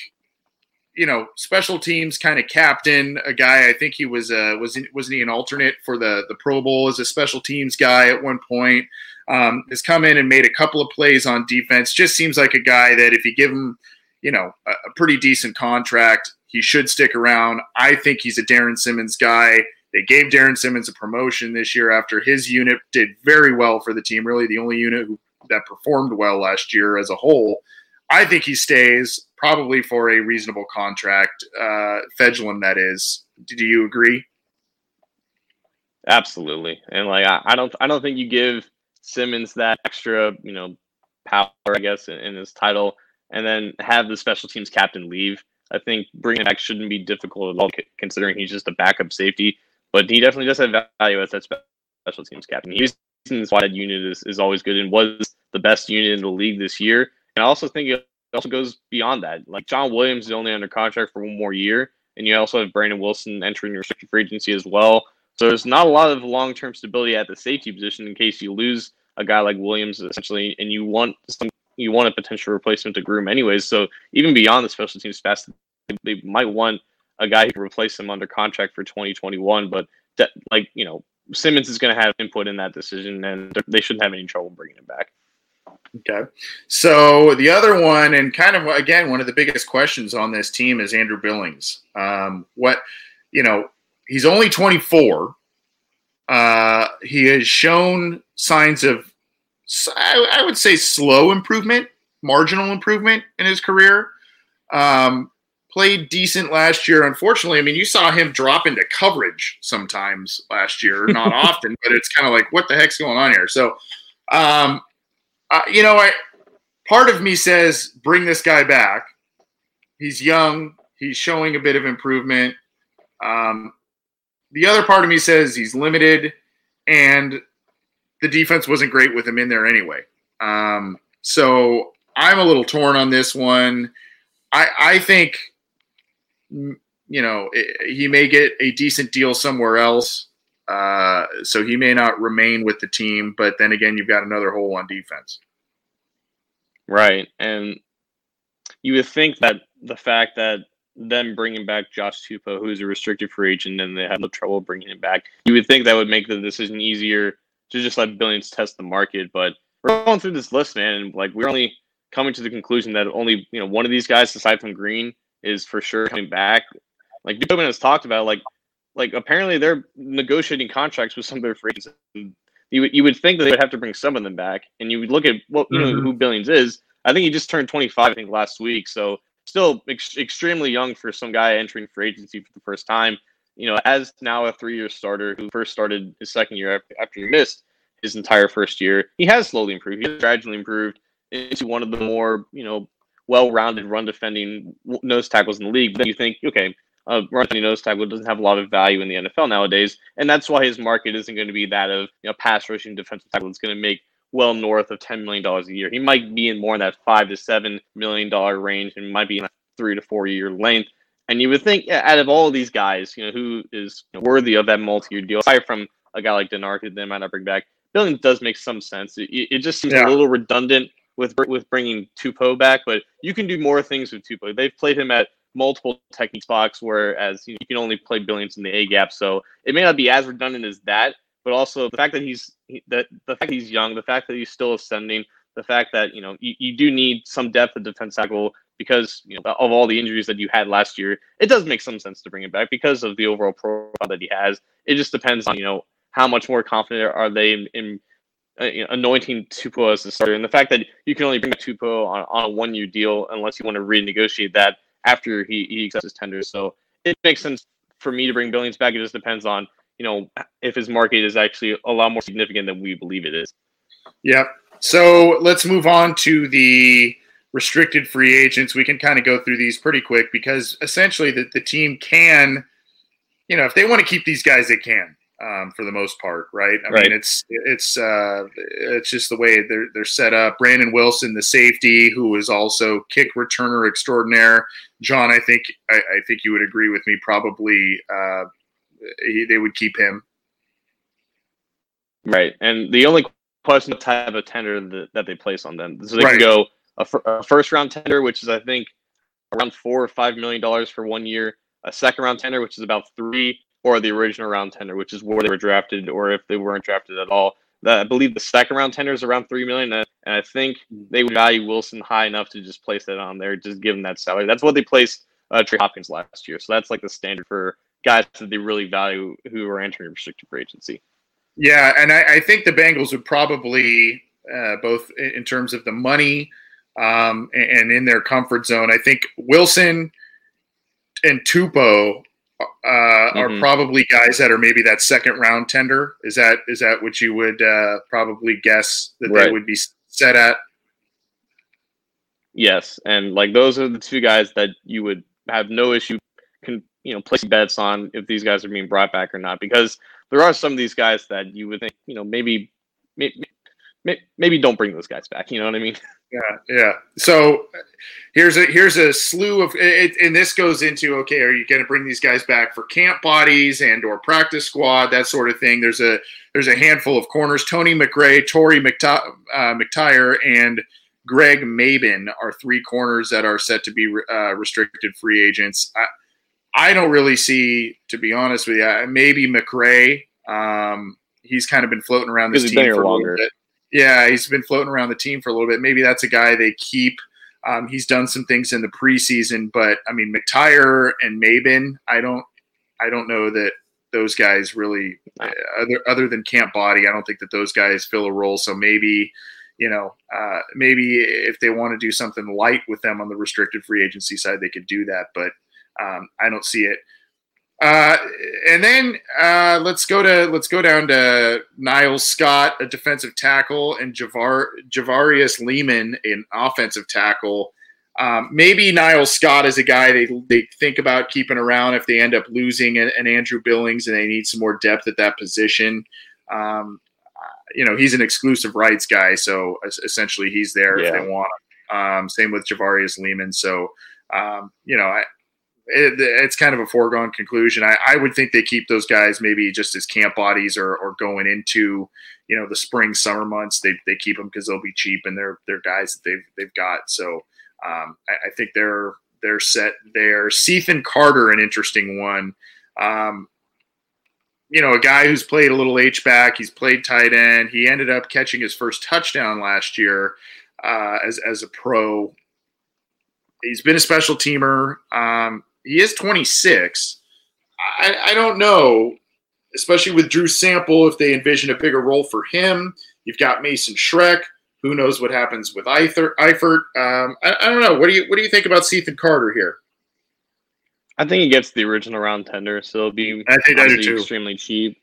you know, special teams kind of captain, a guy. I think he was uh, was wasn't he an alternate for the the Pro Bowl as a special teams guy at one point. Um, has come in and made a couple of plays on defense. Just seems like a guy that if you give him you know, a, a pretty decent contract. He should stick around. I think he's a Darrin Simmons guy. They gave Darrin Simmons a promotion this year after his unit did very well for the team, really the only unit who, that performed well last year as a whole. I think he stays probably for a reasonable contract. Uh, Fejedelem, that is. Do you agree? Absolutely, and like I, I, don't, I don't think you give Simmons that extra, you know, power, I guess, in, in his title and then have the special teams captain leave. I think bringing back shouldn't be difficult at all, considering he's just a backup safety. But he definitely does have value as that special teams captain. He's why that unit is, is always good and was the best unit in the league this year. And I also think it also goes beyond that. Like Shawn Williams is only under contract for one more year, and you also have Brandon Wilson entering restricted free agency as well. So there's not a lot of long term stability at the safety position in case you lose a guy like Williams essentially, and you want some you want a potential replacement to groom anyways. So even beyond the special teams fast, they might want a guy who can replace him under contract for 2021. But that, like you know, Simmons is going to have input in that decision, and they shouldn't have any trouble bringing him back. Okay. So the other one, and kind of again, one of the biggest questions on this team is Andrew Billings. Um, what, you know, he's only 24. Uh, he has shown signs of, I, I, would say, slow improvement, marginal improvement in his career. Um, played decent last year. Unfortunately, I mean, you saw him drop into coverage sometimes last year, not often, but it's kind of like, what the heck's going on here? So, um, uh, you know, part of me says bring this guy back. He's young. He's showing a bit of improvement. Um, the other part of me says he's limited, and the defense wasn't great with him in there anyway. Um, so I'm a little torn on this one. I, I think you know, he may get a decent deal somewhere else. Uh, so he may not remain with the team, but then again, you've got another hole on defense. Right. And you would think that the fact that them bringing back Josh Tupou, who's a restricted free agent, and they had no trouble bringing him back, you would think that would make the decision easier to just let Billings test the market. But we're going through this list, man, and like we're only coming to the conclusion that only you know one of these guys, aside from Green, is for sure coming back. Like Tobin has talked about, like like apparently they're negotiating contracts with some of their free agents. You would you would think that they would have to bring some of them back, and you would look at what you mm-hmm. know who Billings is. I think he just turned 25, I think last week, so still ex- extremely young for some guy entering free agency for the first time. You know, as now a three-year starter who first started his second year after, after he missed his entire first year, he has slowly improved. He has gradually improved into one of the more you know well-rounded run defending nose tackles in the league. But then you think, okay, uh, run defending nose tackle doesn't have a lot of value in the NFL nowadays, and that's why his market isn't going to be that of you know pass rushing defensive tackle. It's going to make well north of ten million dollars a year. He might be in more in that five to seven million dollar range, and might be in a three to four year length. And you would think, out of all of these guys, you know, who is worthy of that multi-year deal, aside from a guy like Dennard, they might not bring back, Billings does make some sense. It, it just seems yeah. a little redundant with with bringing Tupou back, but you can do more things with Tupou. They've played him at multiple technique spots, whereas you, can only play Billings in the A gap. So it may not be as redundant as that, but also the fact that he's that the fact he's young, the fact that he's still ascending, the fact that you know you, you do need some depth of defense tackle because you know of all the injuries that you had last year. It does make some sense to bring him back because of the overall profile that he has. It just depends on you know how much more confident are they in, in uh, you know, anointing Tupou as the starter, and the fact that you can only bring Tupou on, on a one year deal unless you want to renegotiate that after he, he accepts his tender. So it makes sense for me to bring Billings back. It just depends on you know if his market is actually a lot more significant than we believe it is. Yep. So let's move on to the restricted free agents. We can kind of go through these pretty quick because essentially the, the team can, you know, if they want to keep these guys, they can um, for the most part, right? I right. mean, it's it's uh, it's just the way they're they're set up. Brandon Wilson, the safety, who is also kick returner extraordinaire. John, I think I, I think you would agree with me. Probably uh, he, they would keep him. Right, and the only question the type of tender that, that they place on them, so they right. can go a, a first round tender, which is I think around four or five million dollars for one year. A second round tender, which is about three or the original round tender, which is where they were drafted, or if they weren't drafted at all. I believe the second round tender is around three million, and I think they would value Wilson high enough to just place that on there, just give him that salary. That's what they placed uh, Trey Hopkins last year, so that's like the standard for guys that they really value who are entering restricted free agency. Yeah, and I, I think the Bengals would probably uh, both in terms of the money um, and in their comfort zone. I think Wilson and Tupou uh, mm-hmm. are probably guys that are maybe that second round tender. Is that is that what you would uh, probably guess that right. they would be set at? Yes, and like those are the two guys that you would have no issue can you know place bets on if these guys are being brought back or not because there are some of these guys that you would think you know maybe maybe, maybe don't bring those guys back. You know what I mean? Yeah, yeah. So here's a here's a slew of it, and this goes into okay, are you going to bring these guys back for camp bodies and or practice squad that sort of thing? There's a there's a handful of corners. Tony McRae, Torry McT- uh, McTyer, and Greg Mabin are three corners that are set to be uh, restricted free agents. I, I don't really see, to be honest with you, maybe McRae. Um, he's kind of been floating around this team for a little bit. Yeah, he's been floating around the team for a little bit. Maybe that's a guy they keep. Um, he's done some things in the preseason, but I mean McTyer and Mabin, I don't, I don't know that those guys really, uh, other other than Camp Body, I don't think that those guys fill a role. So maybe, you know, uh, maybe if they want to do something light with them on the restricted free agency side, they could do that. But um, I don't see it. Uh, and then uh, let's go to let's go down to Niles Scott, a defensive tackle, and Javar Javarius Leamon, an offensive tackle. Um, maybe Niles Scott is a guy they they think about keeping around if they end up losing an, an Andrew Billings and they need some more depth at that position. Um, you know, he's an exclusive rights guy, so essentially he's there yeah. if they want him. Um, same with Javarius Leamon. So, um, you know, I, it, it's kind of a foregone conclusion. I, I, would think they keep those guys maybe just as camp bodies or, or going into you know the spring summer months. They, they keep them because they'll be cheap and they're they're guys that they've they've got. So um, I, I, think they're they're set there. Cethan Carter, an interesting one. Um, you know, a guy who's played a little H back. He's played tight end. He ended up catching his first touchdown last year uh, as as a pro. He's been a special teamer. Um, he is 26. I, I don't know, especially with Drew Sample, if they envision a bigger role for him. You've got Mason Schreck. Who knows what happens with Eifert? Eifert. Um, I, I, don't know. What do you What do you think about Cethan Carter here? I think he gets the original round tender, so it'll be extremely cheap.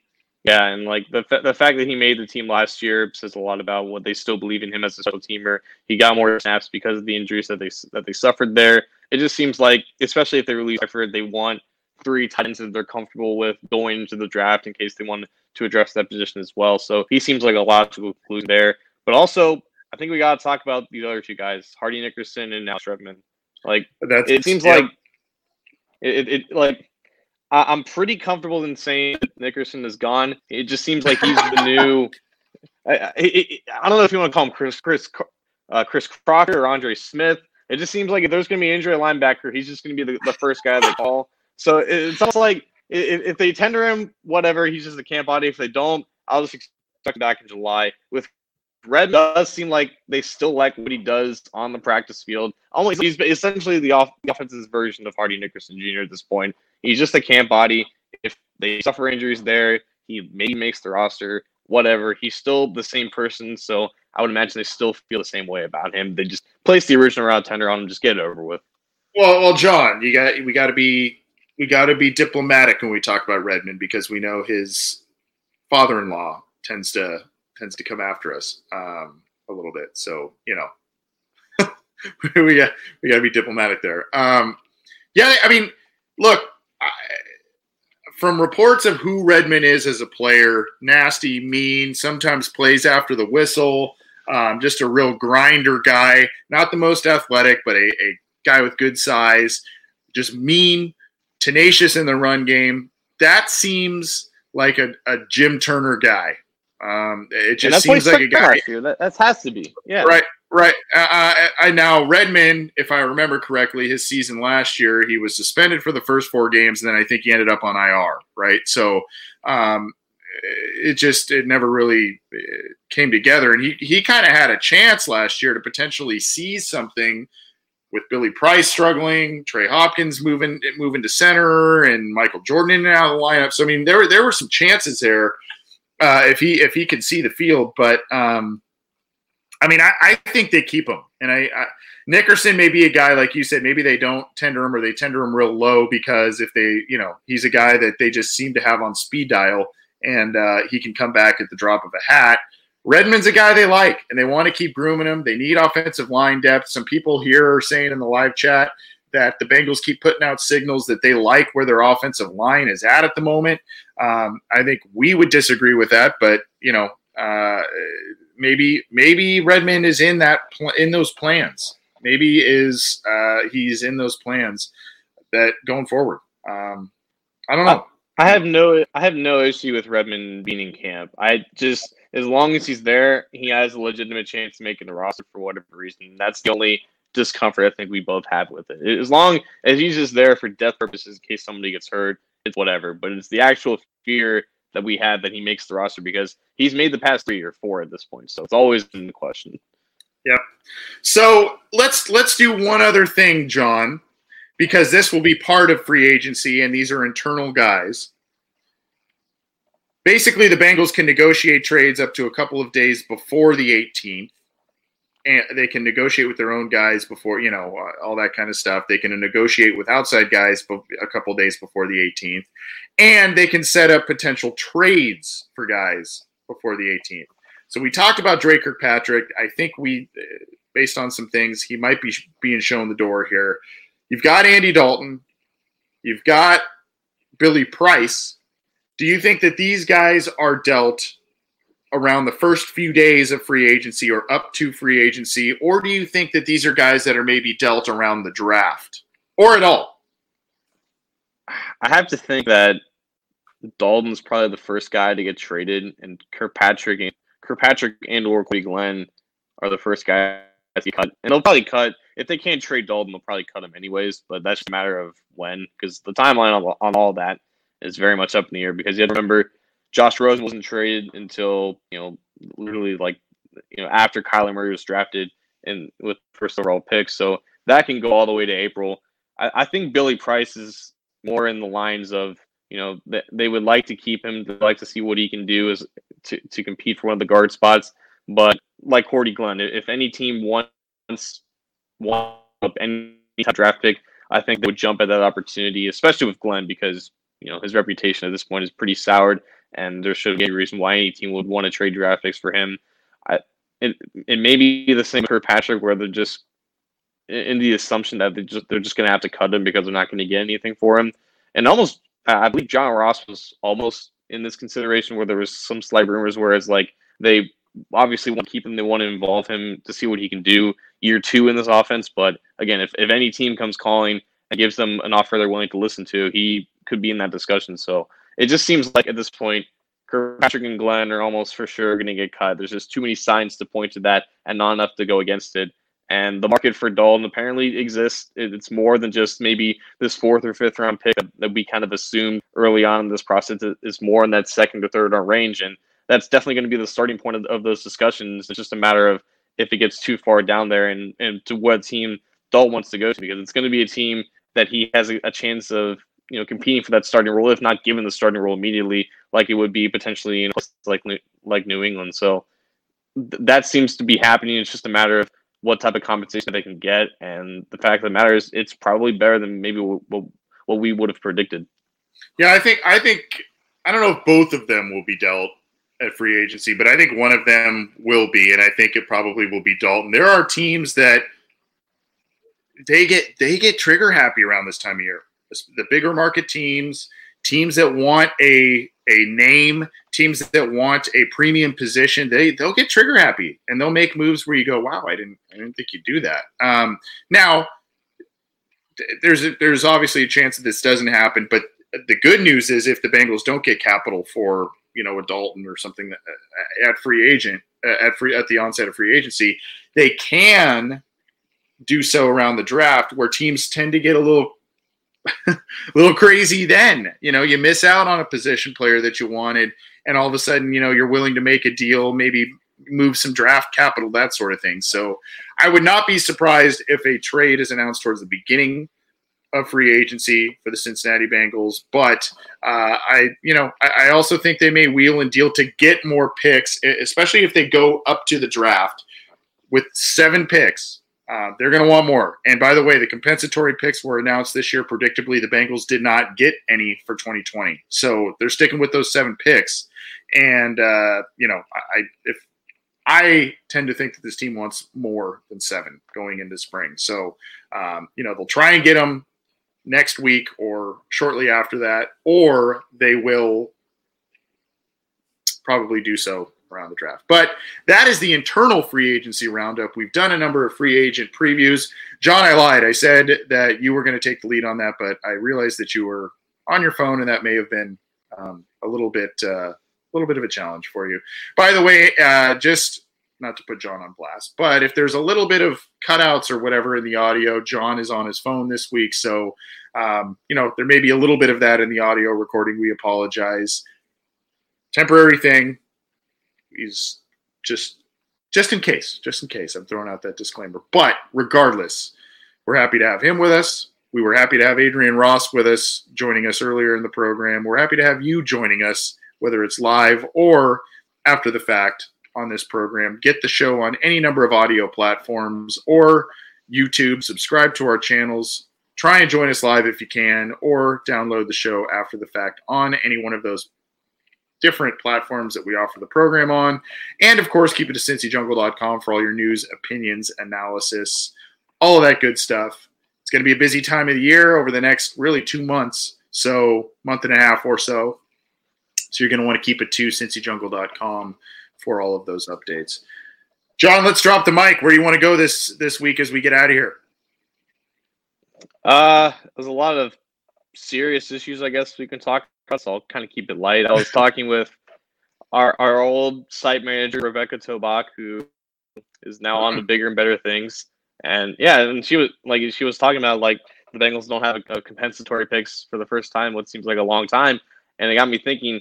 Yeah, and like the the fact that he made the team last year says a lot about what they still believe in him as a special teamer. He got more snaps because of the injuries that they that they suffered there. It just seems like, especially if they release Eifert, they want three tight ends that they're comfortable with going into the draft in case they want to address that position as well. So he seems like a logical conclusion there. But also, I think we got to talk about these other two guys, Hardy Nickerson and Alex Redmond. Like That's, it seems yeah. like it, it, it like I, am pretty comfortable in saying Nickerson is gone. It just seems like he's the new. I, I, I, don't know if you want to call him Chris Chris uh, Chris Crocker or Andre Smith. It just seems like if there's going to be injury linebacker, he's just going to be the, the first guy they call. So it's almost like if, if they tender him, whatever, he's just a camp body. If they don't, I'll just expect him back in July. With Red does seem like they still like what he does on the practice field. Almost, he's essentially the, off, the offense's version of Hardy Nickerson Jr. at this point. He's just a camp body. If they suffer injuries there, he maybe makes the roster. Whatever. He's still the same person. So I would imagine they still feel the same way about him. They just place the original round tender on him, just get it over with. Well, well, John, you got we got to be we got to be diplomatic when we talk about Redmond because we know his father-in-law tends to tends to come after us um, a little bit. So you know, we got we got to be diplomatic there. Um, yeah, I mean, look, from reports of who Redmond is as a player, nasty, mean, sometimes plays after the whistle, um, just a real grinder guy. Not the most athletic, but a, a guy with good size, just mean, tenacious in the run game. That seems like a, a Jim Turner guy. Um, it just seems like a guy. That, that has to be. Yeah. Right. Right. Uh, I, I now Redmond, if I remember correctly, his season last year he was suspended for the first four games, and then I think he ended up on IR. Right. So um, it just it never really uh, came together, and he he kind of had a chance last year to potentially see something with Billy Price struggling, Trey Hopkins moving moving to center, and Michael Jordan in and out of the lineup. So I mean, there were there were some chances there uh, if he if he could see the field. But um, I mean, I, I, think they keep him, and I, I, Nickerson may be a guy like you said. Maybe they don't tender him or they tender him real low because if they, you know, he's a guy that they just seem to have on speed dial, and uh, he can come back at the drop of a hat. Redmond's a guy they like, and they want to keep grooming him. They need offensive line depth. Some people here are saying in the live chat that the Bengals keep putting out signals that they like where their offensive line is at at the moment. Um, I think we would disagree with that, but you know, uh, maybe maybe Redmond is in that pl- in those plans. Maybe is uh, he's in those plans that going forward. Um, I don't know. I have no I have no issue with Redmond being in camp. I just as long as he's there, he has a legitimate chance of making the roster for whatever reason. That's the only discomfort I think we both have with it. As long as he's just there for death purposes in case somebody gets hurt, it's whatever. But it's the actual fear that we have that he makes the roster because he's made the past three or four at this point. So it's always in the question. Yeah. So let's let's do one other thing, John, because this will be part of free agency, and these are internal guys. Basically, the Bengals can negotiate trades up to a couple of days before the 18th, and they can negotiate with their own guys before you know uh, all that kind of stuff. They can negotiate with outside guys a couple days before the 18th, and they can set up potential trades for guys before the 18th. So we talked about Dre Kirkpatrick. I think we, uh, based on some things, he might be being shown the door here. You've got Andy Dalton. You've got Billy Price. Do you think that these guys are dealt around the first few days of free agency or up to free agency? Or do you think that these are guys that are maybe dealt around the draft or at all? I have to think that Dalton's probably the first guy to get traded, and Kirkpatrick and Kirkpatrick and or Cordy Glenn are the first guys to cut. And they'll probably cut if they can't trade Dalton, they'll probably cut him anyways. But that's just a matter of when, because the timeline on, on all that is very much up in the air. Because you have to remember, Josh Rosen wasn't traded until you know literally like you know after Kyler Murray was drafted and with first overall pick. So that can go all the way to April. I, I think Billy Price is more in the lines of you know that they would like to keep him, they like to see what he can do as to, to compete for one of the guard spots. But like Cordy Glenn, if any team wants one up any draft pick, I think they would jump at that opportunity, especially with Glenn because you know his reputation at this point is pretty soured, and there should be a reason why any team would want to trade draft picks for him. I, it, it may be the same with Kirkpatrick, where they're just in the assumption that they just they're just going to have to cut him because they're not going to get anything for him. And almost, I believe John Ross was almost in this consideration where there was some slight rumors where it's like they obviously want to keep him, they want to involve him to see what he can do year two in this offense. But again, if, if any team comes calling and gives them an offer they're willing to listen to, he could be in that discussion. So it just seems like at this point, Kirkpatrick and Glenn are almost for sure going to get cut. There's just too many signs to point to that and not enough to go against it. And the market for Dalton apparently exists. It's more than just maybe this fourth or fifth round pick that we kind of assumed early on in this process. It's more in that second or third round range. And that's definitely going to be the starting point of, of those discussions. It's just a matter of if it gets too far down there and, and to what team Dalton wants to go to, because it's going to be a team that he has a, a chance of you know competing for that starting role, if not given the starting role immediately, like it would be potentially in places like like New England. So th- that seems to be happening. It's just a matter of what type of compensation they can get, and the fact of the matter is, it's probably better than maybe what, what, what we would have predicted. Yeah, I think I think I don't know if both of them will be dealt at free agency, but I think one of them will be, and I think it probably will be Dalton. There are teams that they get they get trigger happy around this time of year the bigger market teams, teams that want a a name, teams that want a premium position, they they'll get trigger happy and they'll make moves where you go, wow, I didn't I didn't think you'd do that. Um, now, there's a, there's obviously a chance that this doesn't happen, but the good news is if the Bengals don't get capital for you know a Dalton or something that, uh, at free agent uh, at free at the onset of free agency, they can do so around the draft where teams tend to get a little a little crazy then. You know, you miss out on a position player that you wanted, and all of a sudden, you know, you're willing to make a deal, maybe move some draft capital, that sort of thing. So I would not be surprised if a trade is announced towards the beginning of free agency for the Cincinnati Bengals. But uh, I, you know, I, I also think they may wheel and deal to get more picks, especially if they go up to the draft with seven picks uh, they're going to want more. And by the way, the compensatory picks were announced this year. Predictably, the Bengals did not get any for 2020, so they're sticking with those seven picks. And uh, you know, I if I tend to think that this team wants more than seven going into spring. So, um, you know, they'll try and get them next week or shortly after that, or they will probably do so around the draft. But that is the internal free agency roundup. We've done a number of free agent previews. John, I lied. I said that you were going to take the lead on that, but I realized that you were on your phone, and that may have been um, a little bit, uh, a little bit of a challenge for you. By the way, uh, just not to put John on blast, but if there's a little bit of cutouts or whatever in the audio, John is on his phone this week, so um, you know there may be a little bit of that in the audio recording. We apologize. Temporary thing. He's just just in case, just in case. I'm throwing out that disclaimer. But regardless, we're happy to have him with us. We were happy to have Adrian Ross with us, joining us earlier in the program. We're happy to have you joining us, whether it's live or after the fact on this program. Get the show on any number of audio platforms or YouTube. Subscribe to our channels. Try and join us live if you can, or download the show after the fact on any one of those different platforms that we offer the program on. And of course, keep it to cincyjungle.com for all your news, opinions, analysis, all of that good stuff. It's going to be a busy time of the year over the next really two months, so month and a half or so. So you're going to want to keep it to cincyjungle.com for all of those updates. John, let's drop the mic. Where you want to go this this week as we get out of here? Uh, there's a lot of serious issues, I guess we can talk So I'll kind of keep it light. I was talking with our our old site manager Rebecca Tobach, who is now on to bigger and better things. And yeah, and she was like she was talking about like the Bengals don't have a, a compensatory picks for the first time, what seems like a long time, and it got me thinking.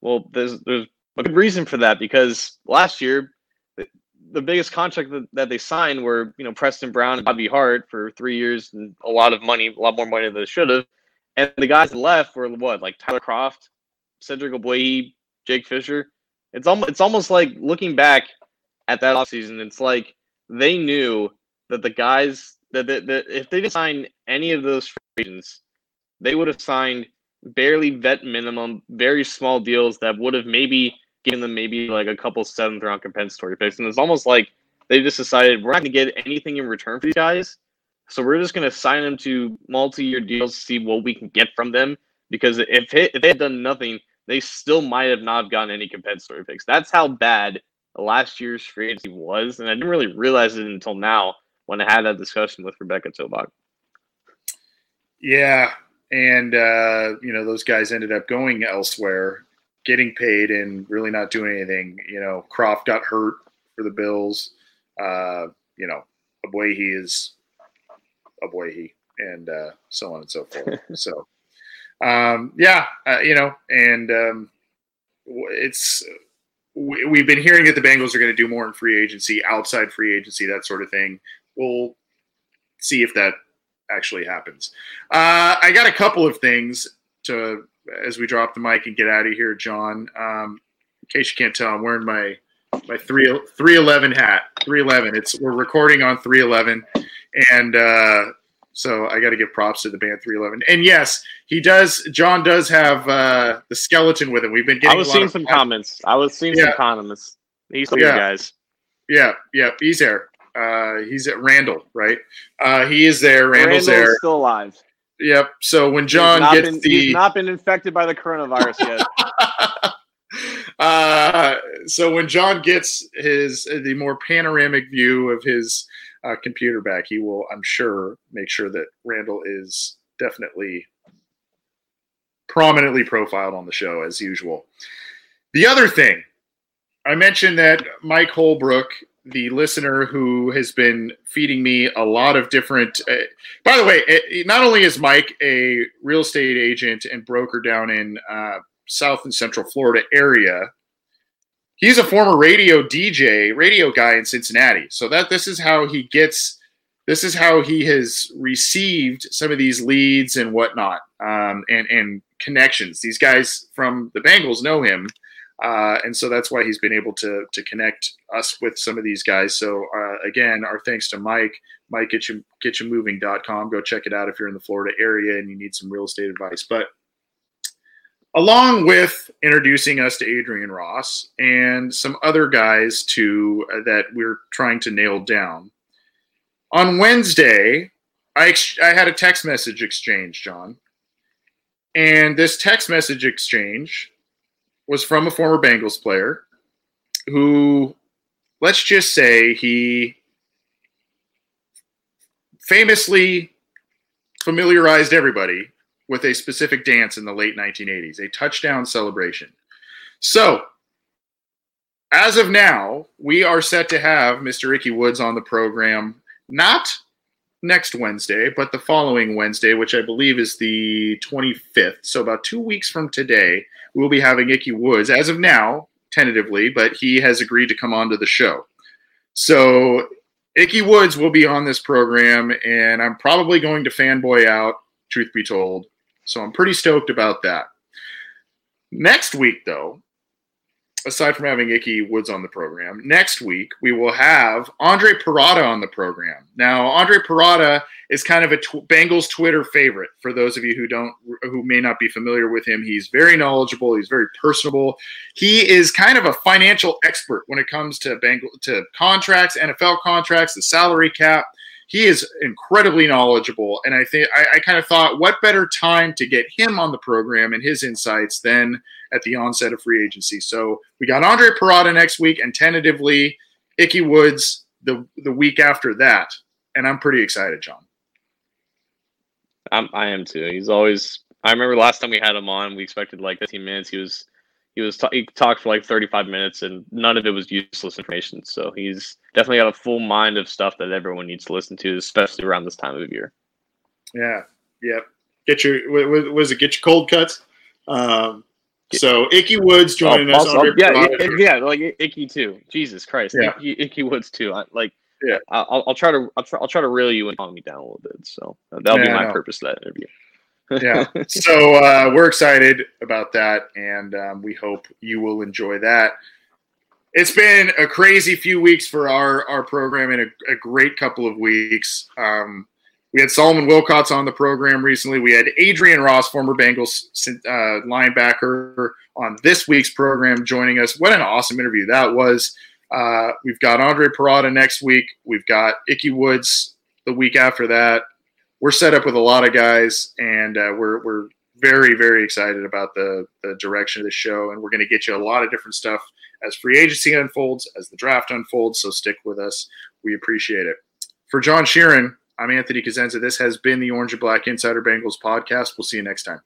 Well, there's there's a good reason for that because last year the, the biggest contract that, that they signed were you know Preston Brown and Bobby Hart for three years and a lot of money, a lot more money than they should have. And the guys left were what, like Tyler Kroft, Cedric Ogbuehi, Jake Fisher. It's almost it's almost like looking back at that offseason, it's like they knew that the guys that, that, that if they didn't sign any of those agents, they would have signed barely vet minimum, very small deals that would have maybe given them maybe like a couple seventh round compensatory picks. And it's almost like they just decided we're not gonna get anything in return for these guys. So we're just going to sign them to multi-year deals, to see what we can get from them. Because if, it, if they had done nothing, they still might have not gotten any compensatory picks. That's how bad last year's free agency was, and I didn't really realize it until now when I had that discussion with Rebecca Tobach. Yeah, and uh, you know those guys ended up going elsewhere, getting paid and really not doing anything. You know, Kroft got hurt for the Bills. Uh, you know, the way he is Ogbuehi and uh, so on and so forth. so, um, yeah, uh, you know, and um, it's we, have been hearing that the Bengals are going to do more in free agency, outside free agency, that sort of thing. We'll see if that actually happens. Uh, I got a couple of things to as we drop the mic and get out of here, John. Um, in case you can't tell, I'm wearing my my three three eleven hat. Three eleven. It's we're recording on three eleven and uh, so I got to give props to the band 311. And yes, he does. John does have uh, the skeleton with him. We've been getting. I was seeing some comments. I was seeing yeah. some comments. He's yeah. guys. Yeah, yeah, he's there. Uh, he's at Randall, right? Uh, he is there. Randall's, Randall's there. Still alive. Yep. So when John gets been, the, he's not been infected by the coronavirus yet. uh, so when John gets his the more panoramic view of his uh, computer back, he will, I'm sure, make sure that Randall is definitely prominently profiled on the show as usual. The other thing, I mentioned that Mike Holbrook, the listener who has been feeding me a lot of different. Uh, by the way, it, not only is Mike a real estate agent and broker down in uh, South and Central Florida area, he's a former radio DJ, radio guy in Cincinnati. So that this is how he gets. This is how he has received some of these leads and whatnot, um, and and connections. These guys from the Bengals know him, uh, and so that's why he's been able to to connect us with some of these guys. So uh, again, our thanks to Mike. Mike get you getchmoving.com. Go check it out if you're in the Florida area and you need some real estate advice. But along with introducing us to Adrian Ross and some other guys to uh, that we're trying to nail down. On Wednesday, I ex- I had a text message exchange, John, and this text message exchange was from a former Bengals player who, let's just say, he famously familiarized everybody with a specific dance in the late 1980s, a touchdown celebration. So, as of now, we are set to have Mr. Ickey Woods on the program, not next Wednesday, but the following Wednesday, which I believe is the 25th. So, about two weeks from today, we will be having Ickey Woods, as of now, tentatively, but he has agreed to come onto the show. So, Ickey Woods will be on this program, and I'm probably going to fanboy out, truth be told. So I'm pretty stoked about that. Next week, though, aside from having Ickey Woods on the program, next week we will have Andre Parada on the program. Now, Andre Parada is kind of a tw- Bengals Twitter favorite. For those of you who don't, who may not be familiar with him, he's very knowledgeable. He's very personable. He is kind of a financial expert when it comes to Bengal to contracts, NFL contracts, the salary cap he is incredibly knowledgeable. And I think I, I kind of thought, what better time to get him on the program and his insights than at the onset of free agency? So we got Andre Parada next week, and tentatively Ickey Woods the the week after that. And I'm pretty excited, John. I'm, I am too. He's always. I remember last time we had him on, we expected like 15 minutes. He was he was he talked for like 35 minutes and none of it was useless information so he's definitely got a full mind of stuff that everyone needs to listen to especially around this time of year yeah yep get your was it get your cold cuts um, so Ickey Woods joining I'll, us. Yeah, it, yeah, like Ickey too. Jesus Christ, yeah. Ickey, Ickey Woods too. I, like, yeah, I'll, I'll try to I'll try, I'll try to reel you and calm me down a little bit. So that'll yeah, be my purpose of that interview yeah. So uh, we're excited about that, and um, we hope you will enjoy that. It's been a crazy few weeks for our our program, and a, a great couple of weeks. Um, we had Solomon Wilcots on the program recently. We had Adrian Ross, former Bengals uh, linebacker, on this week's program joining us. What an awesome interview that was! Uh, we've got Andre Parada next week. We've got Ickey Woods the week after that we're set up with a lot of guys, and uh, we're we're very very excited about the the direction of the show, and we're going to get you a lot of different stuff as free agency unfolds, as the draft unfolds. So stick with us. We appreciate it. For John Sheeran, I'm Anthony Cosenza. This has been the Orange and Black Insider Bengals podcast. We'll see you next time.